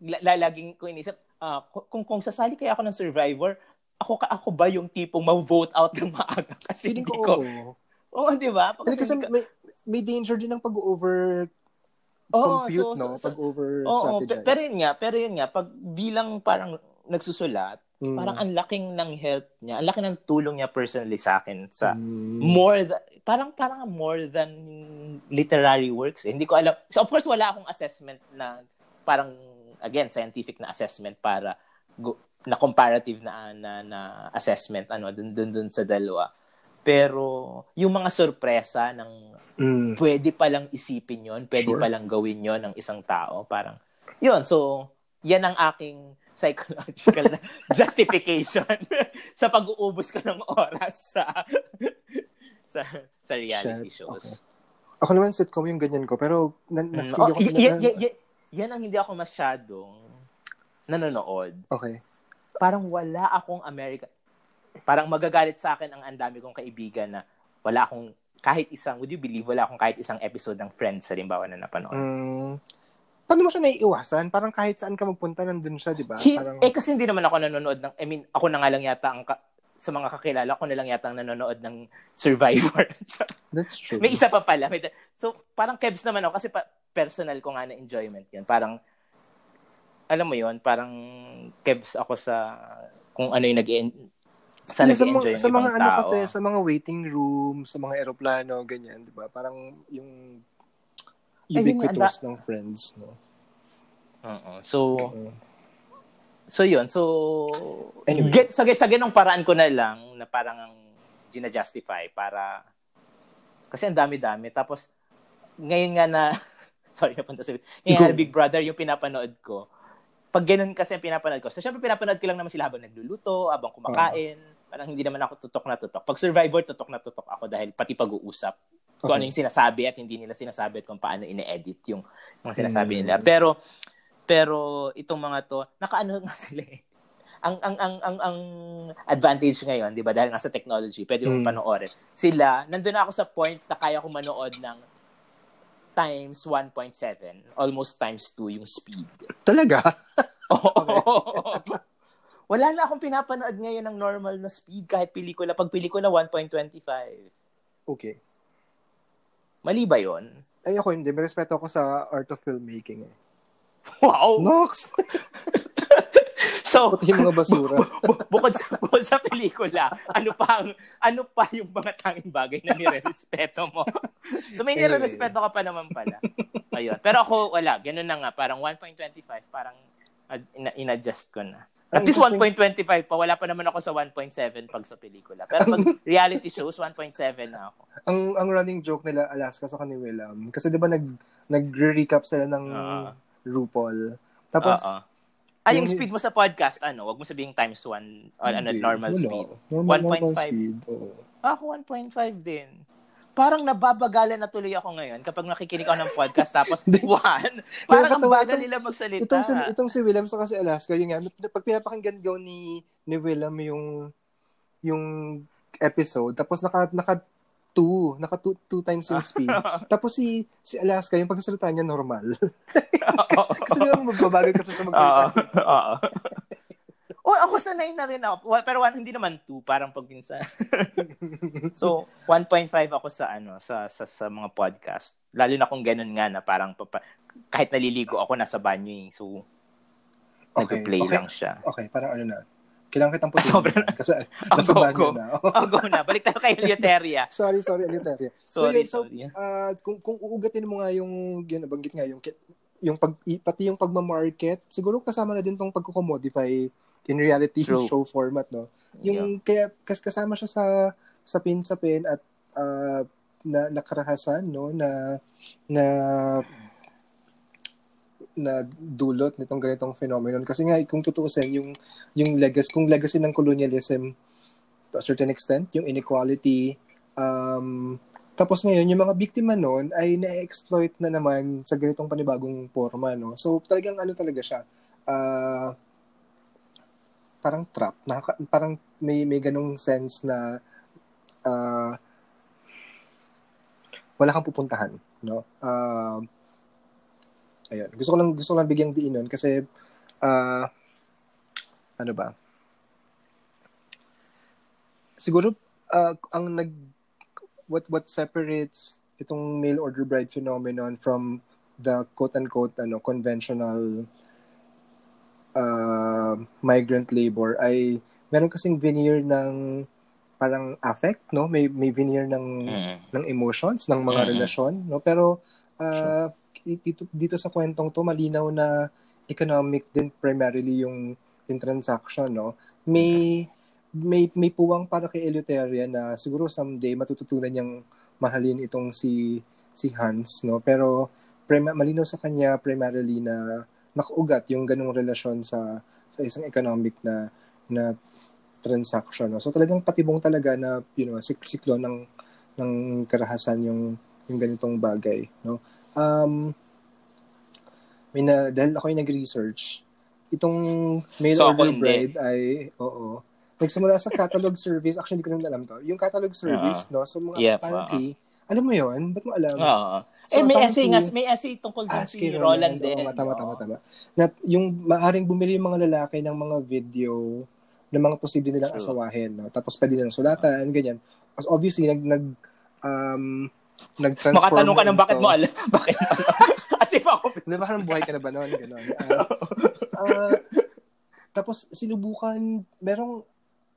lalaging ko inisip, uh, kung kung sasali kaya ako ng survivor, ako ako ba yung tipong ma-vote out ng maaga kasi hindi ko. Oo, oh, di ba? Kasi, kasi may, may danger din ng pag-over compute, oh, so, no? So, pag-over oh, strategize. pero yun nga, pero yun nga, pag bilang parang nagsusulat, mm. parang ang laking ng help niya, ang laking ng tulong niya personally sa akin sa mm. more than, parang parang more than literary works. Eh. Hindi ko alam. So of course wala akong assessment na parang again scientific na assessment para go, na comparative na na, na assessment ano dun, dun dun sa dalawa. Pero yung mga sorpresa ng mm. pwede pa lang isipin 'yon, pwede sure. pa lang gawin 'yon ng isang tao, parang 'yon. So, yan ang aking psychological justification sa pag-uubos ka ng oras sa sa sa reality Shit. shows. Okay. Ako naman sitcom yung ganyan ko, pero na, na, mm. oh, y- y- y- yan ang hindi ako masyadong nanonood. Okay parang wala akong America. Parang magagalit sa akin ang andami kong kaibigan na wala akong kahit isang, would you believe, wala akong kahit isang episode ng Friends, halimbawa na napanood. Mm, paano mo siya naiiwasan? Parang kahit saan ka magpunta, nandun siya, di ba? Parang... Eh, kasi hindi naman ako nanonood ng, I mean, ako na nga lang yata ang, ka, sa mga kakilala ko na lang yata ang nanonood ng Survivor. That's true. May isa pa pala. May, so, parang kebs naman ako kasi pa, personal ko nga na enjoyment yun. Parang, alam mo yun, parang kebs ako sa kung ano yung nag sa yeah, nag-enjoy sa, sa mga ano kasi sa mga waiting room, sa mga eroplano, ganyan, 'di ba? Parang yung ubiquitous ng friends, no. Oo. So uh, So yun. So anyway. get, sa, sa ganong paraan ko na lang na parang ang gina-justify para kasi ang dami-dami. Tapos ngayon nga na sorry na punta sa ngayon Big Brother yung pinapanood ko. Pag ganun kasi ang pinapanood ko. So syempre pinapanood ko lang naman sila habang nagluluto, habang kumakain. Uh-huh. Parang hindi naman ako tutok na tutok. Pag Survivor, tutok na tutok ako dahil pati pag-uusap kung ano yung sinasabi at hindi nila sinasabi at kung paano ine-edit yung mga sinasabi mm. nila. Pero pero itong mga to, nakaano nga sila eh. Ang ang ang ang ang advantage ngayon, 'di ba? Dahil nga sa technology, pwede mm. panoorin. Sila, nandoon ako sa point na kaya ko manood ng times 1.7, almost times 2 yung speed. Talaga? Wala na akong pinapanood ngayon ng normal na speed kahit pelikula. Pag pelikula, 1.25. Okay. Mali ba yon? Ay, ako hindi. May respeto ako sa art of filmmaking eh. Wow! Nox! so, Pati yung mga basura. Bu- bukod sa bukod sa pelikula, ano pa ang ano pa yung mga tanging bagay na nire-respeto mo? so may nire-respeto ka pa naman pala. Ayun. Pero ako wala, ganun na nga, parang 1.25 parang in- in-adjust ko na. At least 1.25 pa. Wala pa naman ako sa 1.7 pag sa pelikula. Pero pag reality shows, 1.7 na ako. Ang ang running joke nila Alaska sa kanila. Kasi 'di ba nag nag-recap sila ng uh, RuPaul. Tapos, uh-uh. Ah, yung, yung speed mo sa podcast, ano? Wag mo sabihin times 1 or ano, normal wala. speed. Normal, 1.5. Normal speed. Oh. Ako, 1.5 din. Parang nababagalan na tuloy ako ngayon kapag nakikinig ako ng podcast tapos one. Parang ang bagal nila magsalita. Itong si, itong si William sa kasi Alaska, yung nga, pag pinapakinggan daw ni, ni William yung yung episode, tapos naka, naka two. Naka two, two times yung speed. Tapos si si Alaska, yung pagsasalita niya normal. kasi naman magbabagal kasi sa magsalita. Oo. oh, ako sanay na rin ako. Pero one, hindi naman two, parang pag minsan. so, 1.5 ako sa ano, sa, sa sa mga podcast. Lalo na kung ganun nga na parang papa, kahit naliligo ako nasa banyo eh. So, okay. nag-play okay. lang siya. Okay, parang ano na kailangan kitang putin. Sobrang. Kasi nasa oh, go, na. oh, go na. Balik tayo kay Eleuteria. sorry, sorry, Eleuteria. sorry, so, sorry. Uh, kung, kung uugatin mo nga yung, yun, nabanggit nga, yung, yung pag, pati yung pagma-market, siguro kasama na din tong pagko-commodify in reality True. show format, no? Yung, yeah. kaya, kas kasama siya sa, sa pin sa pin at uh, na nakarahasan, no? Na, na na dulot nitong ganitong phenomenon. Kasi nga kung tutuusin yung yung legacy kung legacy ng colonialism to a certain extent yung inequality um tapos ngayon yung mga biktima noon ay na-exploit na naman sa ganitong panibagong forma no? So talagang ano talaga siya uh, parang trap. Nakaka, parang may may ganong sense na uh, wala kang pupuntahan no? Uh, Ayun. Gusto ko lang gusto ko lang bigyang diin nun kasi uh, ano ba? Siguro uh, ang nag what what separates itong mail order bride phenomenon from the quote unquote ano conventional uh, migrant labor ay meron kasing veneer ng parang affect no may may veneer ng mm. ng emotions ng mga mm-hmm. relasyon no pero uh, sure dito, dito sa kwentong to, malinaw na economic din primarily yung, yung transaction, no? May, may, may puwang para kay Eleuteria na siguro someday matututunan niyang mahalin itong si, si Hans, no? Pero prim- malinaw sa kanya primarily na nakaugat yung ganong relasyon sa sa isang economic na na transaction. No? So talagang patibong talaga na you know, siklo ng ng karahasan yung yung ganitong bagay, no? Um, may na, dahil ako yung nag-research, itong mail so, order bride ay, oo, nagsimula sa catalog service. Actually, hindi ko naman alam to. Yung catalog service, uh-huh. no? So, mga yep, apparently, uh-huh. alam mo yon Ba't mo alam? Oo. Uh-huh. So, eh, may essay nga, may essay tungkol ah, si Roland, Roland din. Oo, tama, tama, tama. Na, yung maaring bumili yung mga lalaki ng mga video ng mga posible nilang True. asawahin. No? Tapos pwede nilang sulatan, uh-huh. ganyan. As obviously, nag, nag um, nag-transform. Makatanong ka ng bakit mo alam. bakit alam. As office. Di ba parang buhay ka na ba noon? Ganon. Uh, uh, tapos sinubukan, merong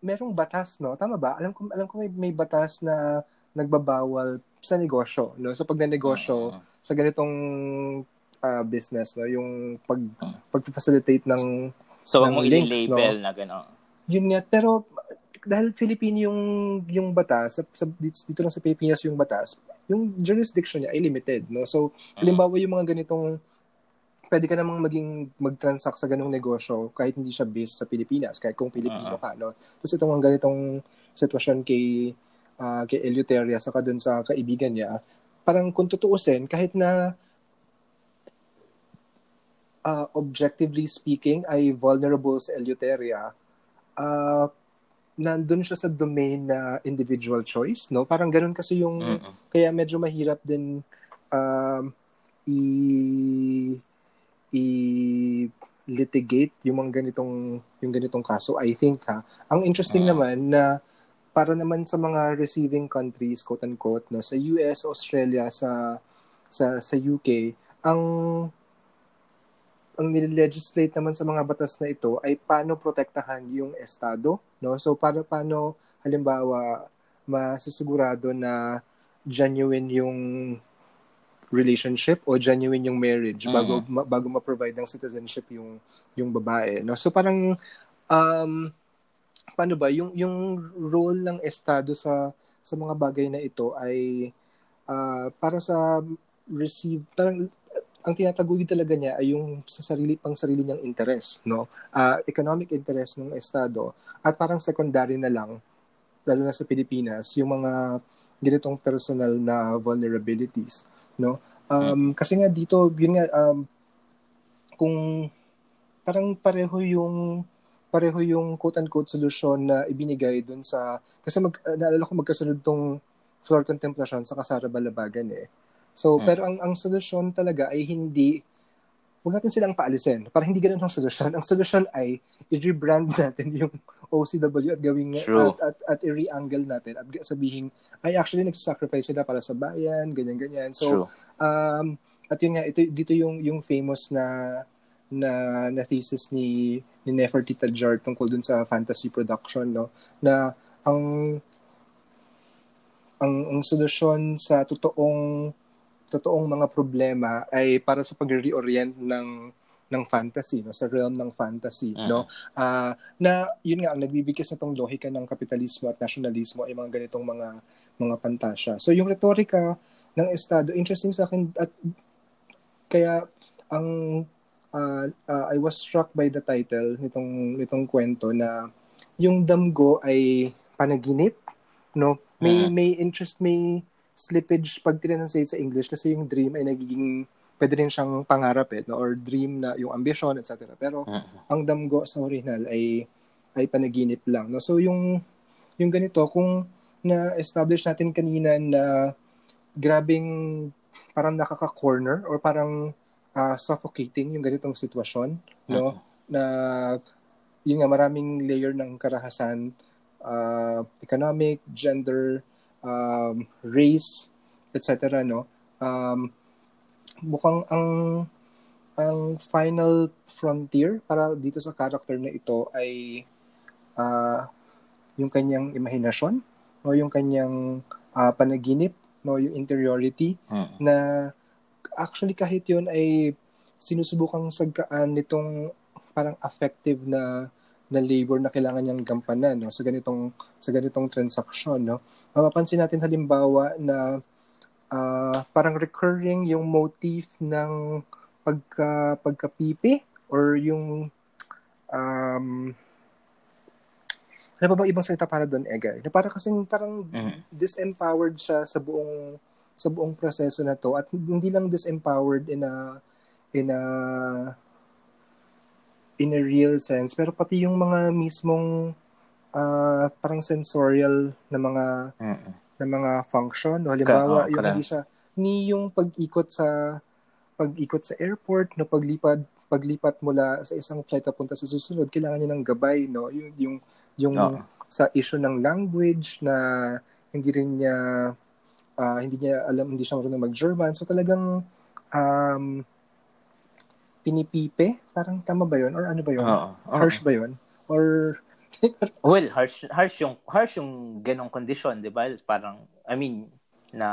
merong batas, no? Tama ba? Alam ko alam ko may may batas na nagbabawal sa negosyo, no? So pag negosyo uh-huh. sa ganitong uh, business, no, yung pag uh-huh. pag-facilitate ng So ng mo links, label no? na gano'n. Yun nga, pero dahil Filipino yung yung batas, sa, sa, dito lang sa Pilipinas yung batas, yung jurisdiction niya ay limited, no? So, halimbawa yung mga ganitong pwede ka namang maging mag-transact sa ganung negosyo kahit hindi siya based sa Pilipinas, kahit kung Pilipino uh-huh. ka, no? Tapos itong mga ganitong sitwasyon kay uh, kay Eleuteria saka dun sa kaibigan niya, parang kung tutuusin, kahit na uh, objectively speaking ay vulnerable sa Eleuteria, uh, nandun siya sa domain na individual choice, no? Parang ganun kasi yung, mm-hmm. kaya medyo mahirap din um, i i-litigate yung mga ganitong yung ganitong kaso I think ha ang interesting uh, naman na para naman sa mga receiving countries quote unquote no sa US Australia sa sa sa UK ang ang nile-legislate naman sa mga batas na ito ay paano protektahan yung estado no? So para paano halimbawa masisigurado na genuine yung relationship o genuine yung marriage mm-hmm. bago ma- bago ma-provide ng citizenship yung yung babae no? So parang um paano ba? Yung yung role ng estado sa sa mga bagay na ito ay uh, para sa receive parang ang tinataguyod talaga niya ay yung sa sarili pang sarili niyang interest no uh, economic interest ng estado at parang secondary na lang lalo na sa Pilipinas yung mga ganitong personal na vulnerabilities, no? Um, hmm. kasi nga dito, yun nga, um, kung parang pareho yung pareho yung quote-unquote solusyon na ibinigay dun sa, kasi mag, naalala ko magkasunod tong floor contemplation sa Kasara Balabagan eh. So, hmm. pero ang, ang solusyon talaga ay hindi, huwag natin silang paalisin. Para hindi ganun ang solusyon. Ang solusyon ay i-rebrand natin yung OCW at gawing at, at, at i-re-angle natin at sabihin ay actually nagsasacrifice sila para sa bayan, ganyan ganyan. So True. um at yun nga ito dito yung yung famous na na na thesis ni ni Nefertiti Jar tungkol dun sa fantasy production no na ang ang ang solusyon sa totoong totoong mga problema ay para sa pag-reorient ng ng fantasy no sa realm ng fantasy uh-huh. no uh, na yun nga ang nagbibigkas na tong lohika ng kapitalismo at nasyonalismo ay mga ganitong mga mga pantasya so yung retorika ng estado interesting sa akin at kaya ang uh, uh, I was struck by the title nitong nitong kwento na yung damgo ay panaginip no may uh-huh. may interest may slippage pag tinranslate sa English kasi yung dream ay nagiging pwede rin siyang pangarap eh, no? or dream na yung ambition, etc. Pero uh-huh. ang damgo sa original ay ay panaginip lang. No? So yung yung ganito, kung na-establish natin kanina na grabing parang nakaka-corner or parang uh, suffocating yung ganitong sitwasyon, no? Uh-huh. Na yun nga maraming layer ng karahasan, uh, economic, gender, um, race, etc. no? Um, mukhang ang ang final frontier para dito sa character na ito ay uh, yung kanyang imahinasyon o yung kanyang uh, panaginip no yung interiority hmm. na actually kahit yun ay sinusubukang sagkaan nitong parang effective na na labor na kailangan niyang gampanan no sa ganitong sa ganitong transaction no mapapansin natin halimbawa na uh, parang recurring yung motif ng pagka pagkapipi or yung um ano ba ba ibang salita para doon Edgar? Na para kasi parang mm-hmm. disempowered siya sa buong sa buong proseso na to at hindi lang disempowered in a in a in a real sense pero pati yung mga mismong uh, parang sensorial na mga mm-hmm ng mga function. No? Halimbawa, Ka, oh, yung hindi siya, ni yung pag-ikot sa pag-ikot sa airport, no paglipad paglipat mula sa isang flight papunta sa susunod, kailangan niya ng gabay, no? Yung yung yung oh. sa issue ng language na hindi rin niya uh, hindi niya alam, hindi siya marunong mag-German. So talagang um pinipipe? Parang tama ba yun? Or ano ba yun? Oo. Harsh ba yun? Or well, harsh harsh yung harsh yung ganong condition, 'di ba? Parang I mean na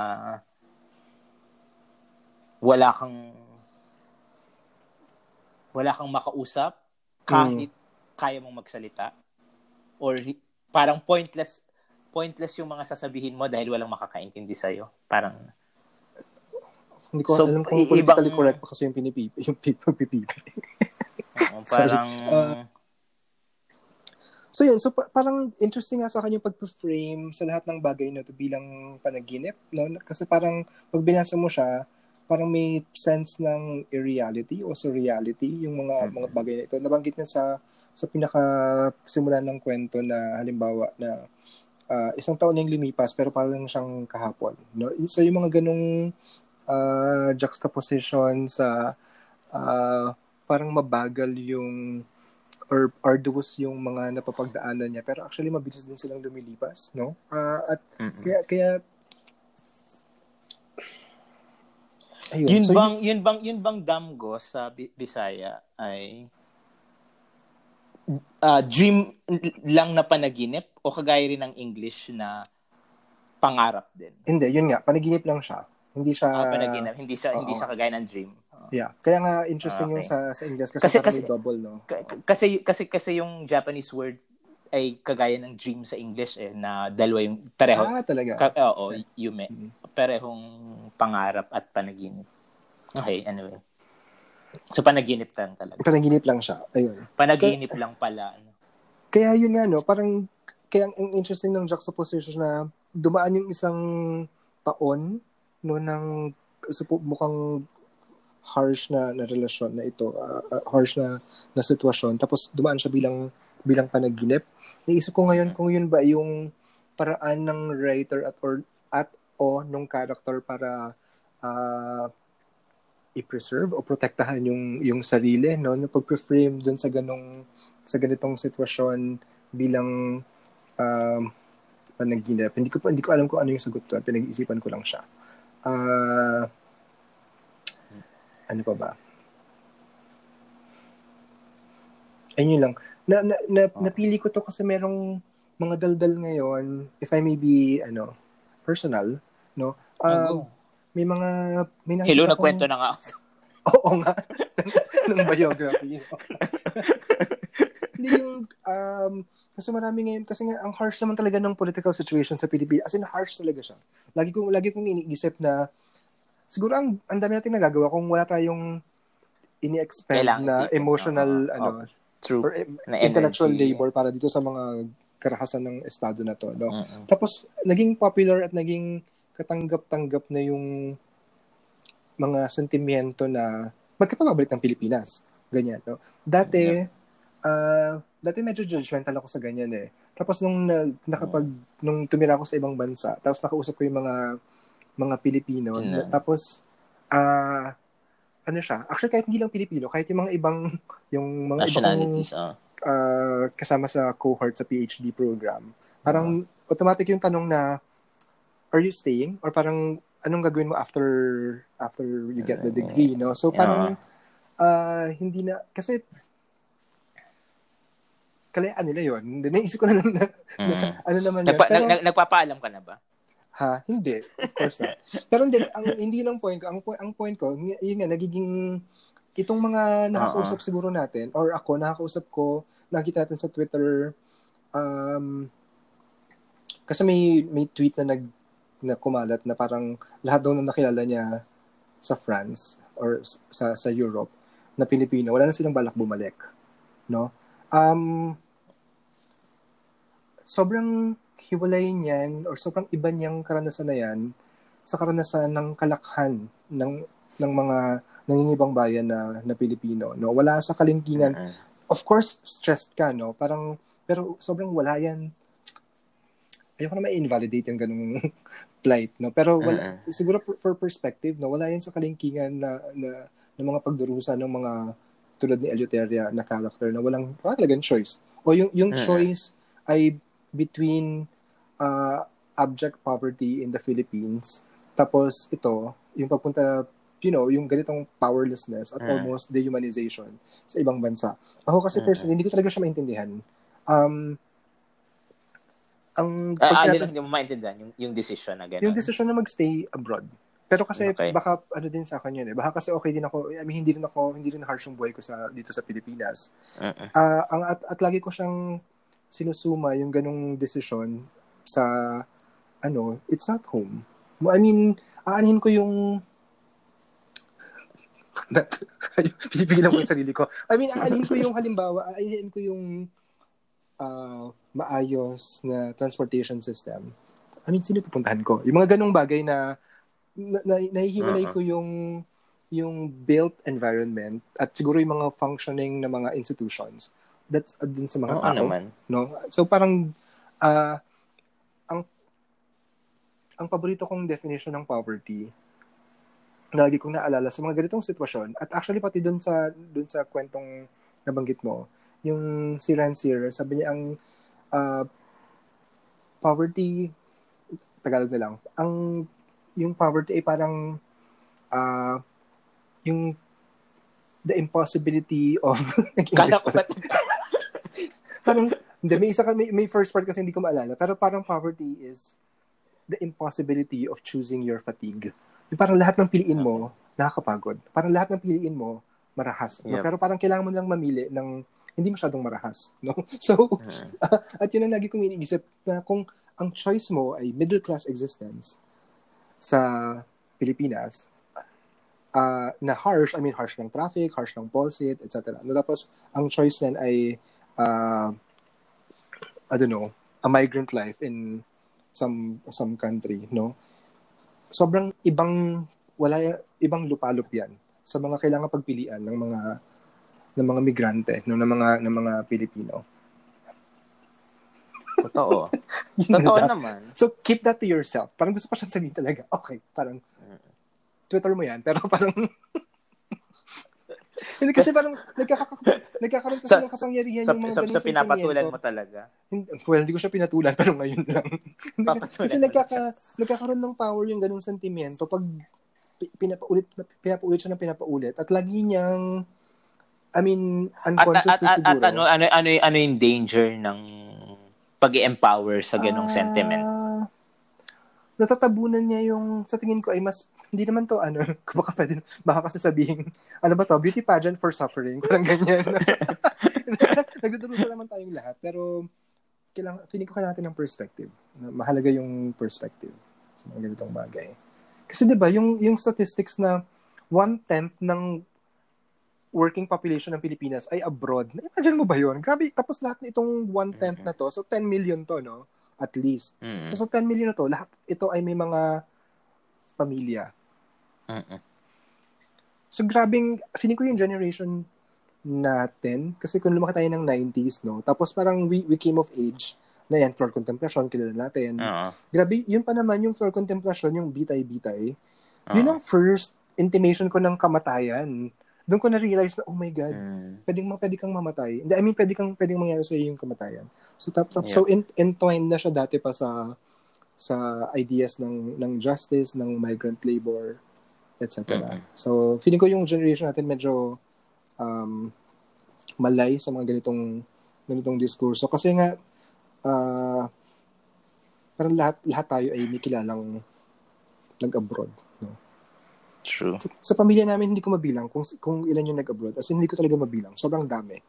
wala kang wala kang makausap kahit mm. kaya mong magsalita or parang pointless pointless yung mga sasabihin mo dahil walang makakaintindi sa iyo. Parang hindi ko so, alam kung politically ibang, correct pa kasi yung pinipipi, yung pipipi. uh, parang uh, So yun, so pa- parang interesting nga sa akin yung pag-frame sa lahat ng bagay na to bilang panaginip, no? Kasi parang pag binasa mo siya, parang may sense ng irreality o surreality yung mga mm-hmm. mga bagay na ito. Nabanggit niya sa sa pinaka simulan ng kwento na halimbawa na uh, isang taon na yung lumipas pero parang siyang kahapon, no? So yung mga ganong uh, juxtaposition sa uh, parang mabagal yung or arduous yung mga napapagdaanan niya pero actually mabilis din silang lumilipas no uh, at mm-hmm. kaya kaya Ayun. Yun so, bang yun bang yun bang damgo sa Bisaya ay uh, dream lang na panaginip o kagaya rin ng English na pangarap din? Hindi, yun nga, panaginip lang siya. Hindi siya ah, panaginip, hindi siya uh, hindi siya kagaya ng dream. Yeah. Kaya nga interesting okay. yung sa sa English kasi, kasi, kasi double, no? Kasi kasi kasi yung Japanese word ay kagaya ng dream sa English eh na dalawa yung pareho. Ah, talaga. Ka, oo, okay. yume. Mm-hmm. Parehong pangarap at panaginip. Okay, anyway. So panaginip lang talaga. Panaginip lang siya. Ayun. Panaginip kaya, lang pala. Ano. Kaya yun nga no, parang kaya ang interesting ng juxtaposition na dumaan yung isang taon no ng so, mukhang harsh na, na relasyon na ito, uh, uh, harsh na, na sitwasyon. Tapos dumaan siya bilang bilang panaginip. Naisip ko ngayon kung yun ba yung paraan ng writer at or at o nung character para uh, i-preserve o protektahan yung yung sarili no na pag-frame doon sa ganong sa ganitong sitwasyon bilang um, panaginip. Hindi ko hindi ko alam kung ano yung sagot doon. Pinag-iisipan ko lang siya. Uh, ano pa ba? Ayun lang. Na, na, na, oh. Napili ko to kasi merong mga daldal ngayon, if I may be, ano, personal, no? Um, oh, may mga, may nakita Hello, nagkwento na nga. Oo nga. ng biography. Hindi yung, um, kasi marami ngayon, kasi nga, ang harsh naman talaga ng political situation sa Pilipinas. As in, harsh talaga siya. Lagi kong, lagi kong iniisip na, siguro ang ang dami nating nagagawa kung wala tayong ini-expend na isipin, emotional uh, ano oh, true or na intellectual energy. labor para dito sa mga karahasan ng estado na to no uh-uh. tapos naging popular at naging katanggap-tanggap na yung mga sentimiento na magkapabalik ng Pilipinas ganyan no dati yeah. Uh, dati medyo judgmental ako sa ganyan eh tapos nung nakapag nung tumira ako sa ibang bansa tapos nakausap ko yung mga mga Pilipino. Yeah. Tapos, ah, uh, ano siya, actually kahit hindi lang Pilipino, kahit yung mga ibang, yung mga Nationalities, ibang, uh, kasama sa cohort sa PhD program, parang uh-huh. automatic yung tanong na, are you staying? Or parang, anong gagawin mo after after you get the degree, no? So, parang, uh, hindi na, kasi, kalayaan nila yun. Naisip ko na, na, na, mm. na ano naman Nagpa, yun. Pero, nag, nagpapaalam ka na ba? Ha? Hindi. Of course not. Pero hindi, ang, hindi lang point ko. Ang, ang point ko, yun nga, nagiging, itong mga nakakausap uh-huh. siguro natin, or ako, nakakausap ko, nakita natin sa Twitter, um, kasi may, may tweet na nag, na kumalat na parang lahat daw na nakilala niya sa France or sa sa Europe na Pilipino, wala na silang balak bumalik. No? Um, sobrang hiwalay niyan or sobrang iba niyang karanasan na yan sa karanasan ng kalakhan ng ng mga nangingibang bayan na na Pilipino no? Wala sa kalingkingan mm-hmm. of course stressed ka no? Parang pero sobrang wala yan. Ayoko na ma-invalidate yung ganung plight no? Pero wala mm-hmm. siguro for perspective no? Wala yan sa kalingkingan na na ng mga pagdurusa ng mga tulad ni Eleuteria na character na walang wala talagang choice o yung yung mm-hmm. choice ay between uh, abject poverty in the Philippines. Tapos ito, yung papunta you know, yung ganitong powerlessness at mm. almost dehumanization sa ibang bansa. Ako kasi personally, mm. hindi ko talaga siya maintindihan. Um, ang uh, ah, pagkata- hindi mo maintindihan yung, yung decision na gano'n. Yung decision na magstay abroad. Pero kasi okay. baka ano din sa akin yun eh. Baka kasi okay din ako. I mean hindi rin ako hindi rin harsh yung buhay ko sa dito sa Pilipinas. Uh-uh. Uh, ang at, at lagi ko siyang sinusuma yung ganong decision sa ano, it's not home. I mean, aanhin ko yung Pinipigilan ko yung sarili ko. I mean, aanhin ko yung halimbawa, aanhin ko yung uh, maayos na transportation system. I mean, sino pupuntahan ko? Yung mga ganong bagay na, na, na nahihiwalay uh-huh. ko yung yung built environment at siguro yung mga functioning na mga institutions that's uh, dun sa mga Oo, tao naman. no so parang uh, ang ang paborito kong definition ng poverty na lagi kong naalala sa mga ganitong sitwasyon at actually pati dun sa dun sa kwentong nabanggit mo yung si Rancier, sabi niya ang uh, poverty, Tagalog na lang, ang yung poverty ay parang uh, yung the impossibility of Kala ko parang hindi, may isa may, may first part kasi hindi ko maalala pero parang poverty is the impossibility of choosing your fatigue. Yung parang lahat ng piliin mo nakakapagod. Parang lahat ng piliin mo marahas. Yep. No? Pero parang kailangan mo lang mamili ng hindi masyadong marahas. No? So, uh, at yun ang lagi kong iniisip na kung ang choice mo ay middle class existence sa Pilipinas, uh, na harsh, I mean harsh ng traffic, harsh ng policy, etc. No, tapos, ang choice niyan ay, uh, I don't know, a migrant life in some some country, no? Sobrang ibang, wala, ibang lupalop yan sa mga kailangan pagpilian ng mga ng mga migrante, no, ng mga ng mga Pilipino. Totoo. Totoo naman. So, keep that to yourself. Parang gusto ko siyang sabihin talaga, okay, parang, Twitter mo yan, pero parang, hindi kasi parang nagkaka- nagkakaroon kasi sa, ng kapangyarihan sa, yung mga sa, sa pinapatulan mo talaga. Well, hindi ko siya pinatulan, pero ngayon lang. kasi nagkaka, nagkakaroon ng power yung ganung sentimento pag pinapaulit, pinapaulit siya ng pinapaulit at lagi niyang I mean, unconsciously at, at, at, siguro. At ano, ano, ano, ano yung danger ng pag empower sa ganong uh, sentiment? Natatabunan niya yung, sa tingin ko ay mas, hindi naman to, ano, baka pwede, baka kasi sabihin, ano ba to, beauty pageant for suffering, parang ganyan. Nagdudurusa naman tayong lahat, pero kailangan, feeling ko kailangan natin ng perspective. Mahalaga yung perspective sa mga ganitong bagay. Kasi 'di ba, yung yung statistics na one-tenth ng working population ng Pilipinas ay abroad. Imagine mo ba yun? Grabe, tapos lahat itong one-tenth mm-hmm. na to, so 10 million to, no? At least. Mm-hmm. So 10 million na to, lahat ito ay may mga pamilya. Mm-hmm. So grabing, feeling ko yung generation natin, kasi kung lumaki tayo ng 90s, no? Tapos parang we, we came of age, na yan, floor contemplation, kilala natin. Uh-huh. Grabe, yun pa naman yung floor contemplation, yung bitay-bitay. Uh-huh. Yun ang first intimation ko ng kamatayan doon ko na-realize na, oh my God, mm. pwedeng, pwede kang mamatay. I mean, pwede kang, pwedeng mangyari sa yung kamatayan. So, tap, tap, yeah. so in, entwined na siya dati pa sa sa ideas ng ng justice, ng migrant labor, etc. Mm-hmm. So, feeling ko yung generation natin medyo um, malay sa mga ganitong ganitong diskurso. Kasi nga, uh, parang lahat, lahat tayo ay may kilalang nag-abroad. True. Sa, sa pamilya namin, hindi ko mabilang kung, kung ilan yung nag-abroad. As in, hindi ko talaga mabilang. Sobrang dami.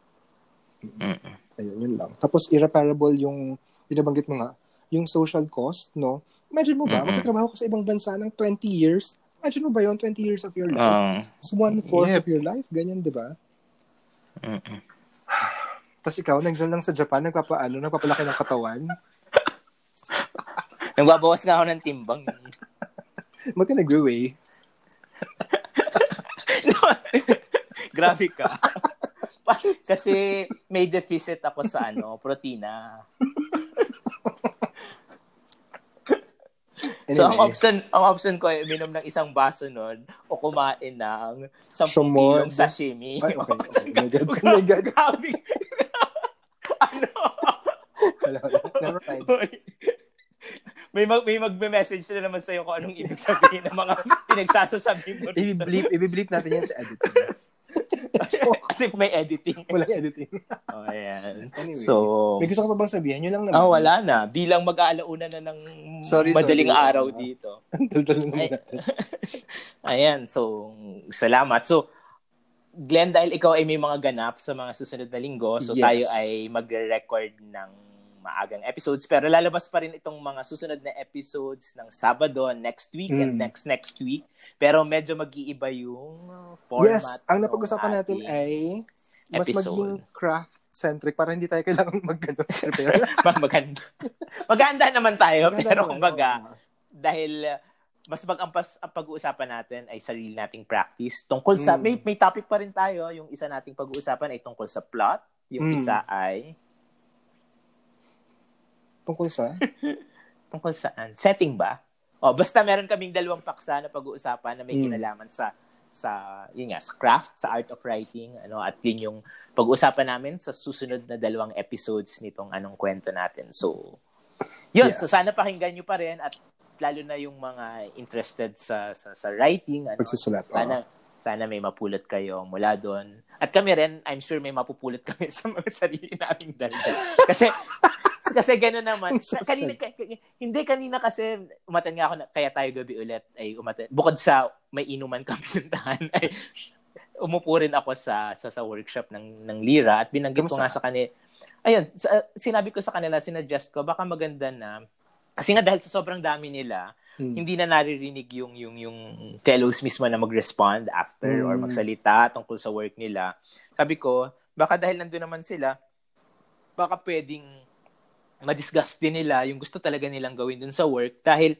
Mm-mm. Ayun, yun lang. Tapos, irreparable yung, binabanggit mo nga, yung social cost, no? Imagine mo ba, mm-hmm. magtatrabaho ka sa ibang bansa ng 20 years. Imagine mo ba yon 20 years of your life? Um, It's one-fourth yeah. of your life. Ganyan, di ba? Mm-mm. Tapos ikaw, nandiyan lang sa Japan, nagpapaano, nagpapalaki ng katawan. Nagbabawas nga ako ng timbang. Buti nag-weigh. Grabe ka. Kasi may deficit ako sa ano, protina. Anyway. So ang option ang option ko ay minom ng isang baso nun o kumain ng 10 kilong sashimi. Ay, okay. oh my God. Oh my God. Grabe. ano? Never mind. May mag may magme-message na naman sa iyo kung anong ibig sabihin ng mga pinagsasasabi mo. I-bleep, i-bleep natin yan sa editing. Kasi may editing. Walang editing. oh, ayan. Anyway, so, may gusto ko pa bang sabihin? Yun lang naman. Oh, wala na. Bilang mag-aalauna na ng sorry, madaling sorry. araw dito. Daldal na naman natin. Ayan. So, salamat. So, Glenn, dahil ikaw ay may mga ganap sa mga susunod na linggo, so Yes. tayo ay magre-record ng maagang episodes. Pero lalabas pa rin itong mga susunod na episodes ng Sabado, next week, and Mm. next next week. Pero medyo mag-iiba yung uh, format. Yes, ang ng napag-usapan natin ay mas episode. maging craft-centric para hindi tayo kailangan mag-ano, maganda. Maganda naman tayo, Maganda pero kumbaga, oo. dahil uh, mas mag-ampas ang pag-uusapan natin ay sarili nating practice. Tungkol sa, Mm. may, may topic pa rin tayo. Yung isa nating pag-uusapan ay tungkol sa plot. Yung Mm. isa ay Tungkol sa? tungkol saan? Setting ba? O, basta meron kaming dalawang paksa na pag-uusapan na may Mm. kinalaman sa sa yun nga, sa craft, sa art of writing, ano, at yun yung pag-uusapan namin sa susunod na dalawang episodes nitong anong kwento natin. So, yun, Yes. so sana pakinggan nyo pa rin at lalo na yung mga interested sa sa, sa writing, ano, Pagsusulat. sana sana may mapulot kayo mula doon. At kami rin, I'm sure may mapupulot kami sa mga sarili naming daldal. Kasi kasi gano'n naman. Kanina, ka- ka- hindi, kanina kasi umatan nga ako na, kaya tayo gabi ulit ay umatan. Bukod sa may inuman kami pinuntahan, ay umupo rin ako sa, sa, sa workshop ng, ng Lira at binanggit ko nga sa kanila. Ayun, sa, sinabi ko sa kanila, sinuggest ko, baka maganda na, kasi nga dahil sa sobrang dami nila, Hmm. hindi na naririnig yung yung yung fellows mismo na mag-respond after or Mm. magsalita tungkol sa work nila. Sabi ko, baka dahil nandun naman sila, baka pwedeng ma-discuss din nila yung gusto talaga nilang gawin dun sa work dahil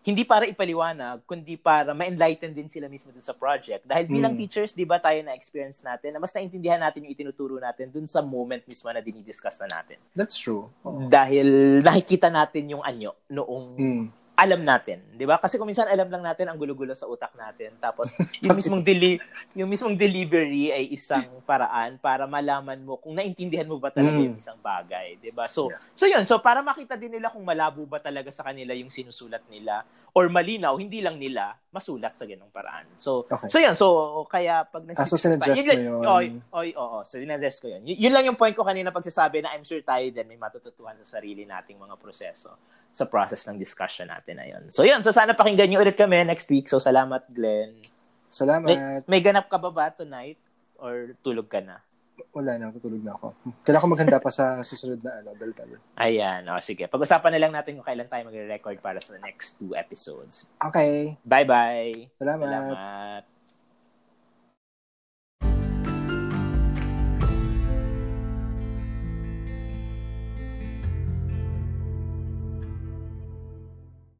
hindi para ipaliwanag, kundi para ma-enlighten din sila mismo dun sa project. Dahil bilang Mm. teachers, di ba tayo na-experience natin na mas naintindihan natin yung itinuturo natin dun sa moment mismo na dinidiscuss na natin. That's true. Oo. Dahil nakikita natin yung anyo noong Hmm. Alam natin, 'di ba? Kasi kung minsan alam lang natin ang gulo-gulo sa utak natin. Tapos yung mismong deli yung mismong delivery ay isang paraan para malaman mo kung naintindihan mo ba talaga Mm. yung isang bagay, 'di ba? So Yeah. so 'yun, so para makita din nila kung malabo ba talaga sa kanila yung sinusulat nila or malinaw, hindi lang nila masulat sa ganung paraan. So Okay. so 'yun, so kaya pag Ah, so sinadjust mo yun. Oy, oy, oo, so sinadjust ko 'yun. Y- yun lang yung point ko kanina pagsasabi na I'm sure tayo din may matututuhan sa sarili nating mga proseso sa process ng discussion natin na yun. So yun, so sana pakinggan nyo ulit kami next week. So salamat Glenn. Salamat. May, may ganap ka ba ba tonight? Or tulog ka na? Wala na, tutulog na ako. Kailangan ko maghanda pa sa susunod na ano, daldal. Ayan, o sige. Pag-usapan na lang natin kung kailan tayo magre-record para sa next two episodes. Okay. Bye-bye! Salamat. Salamat!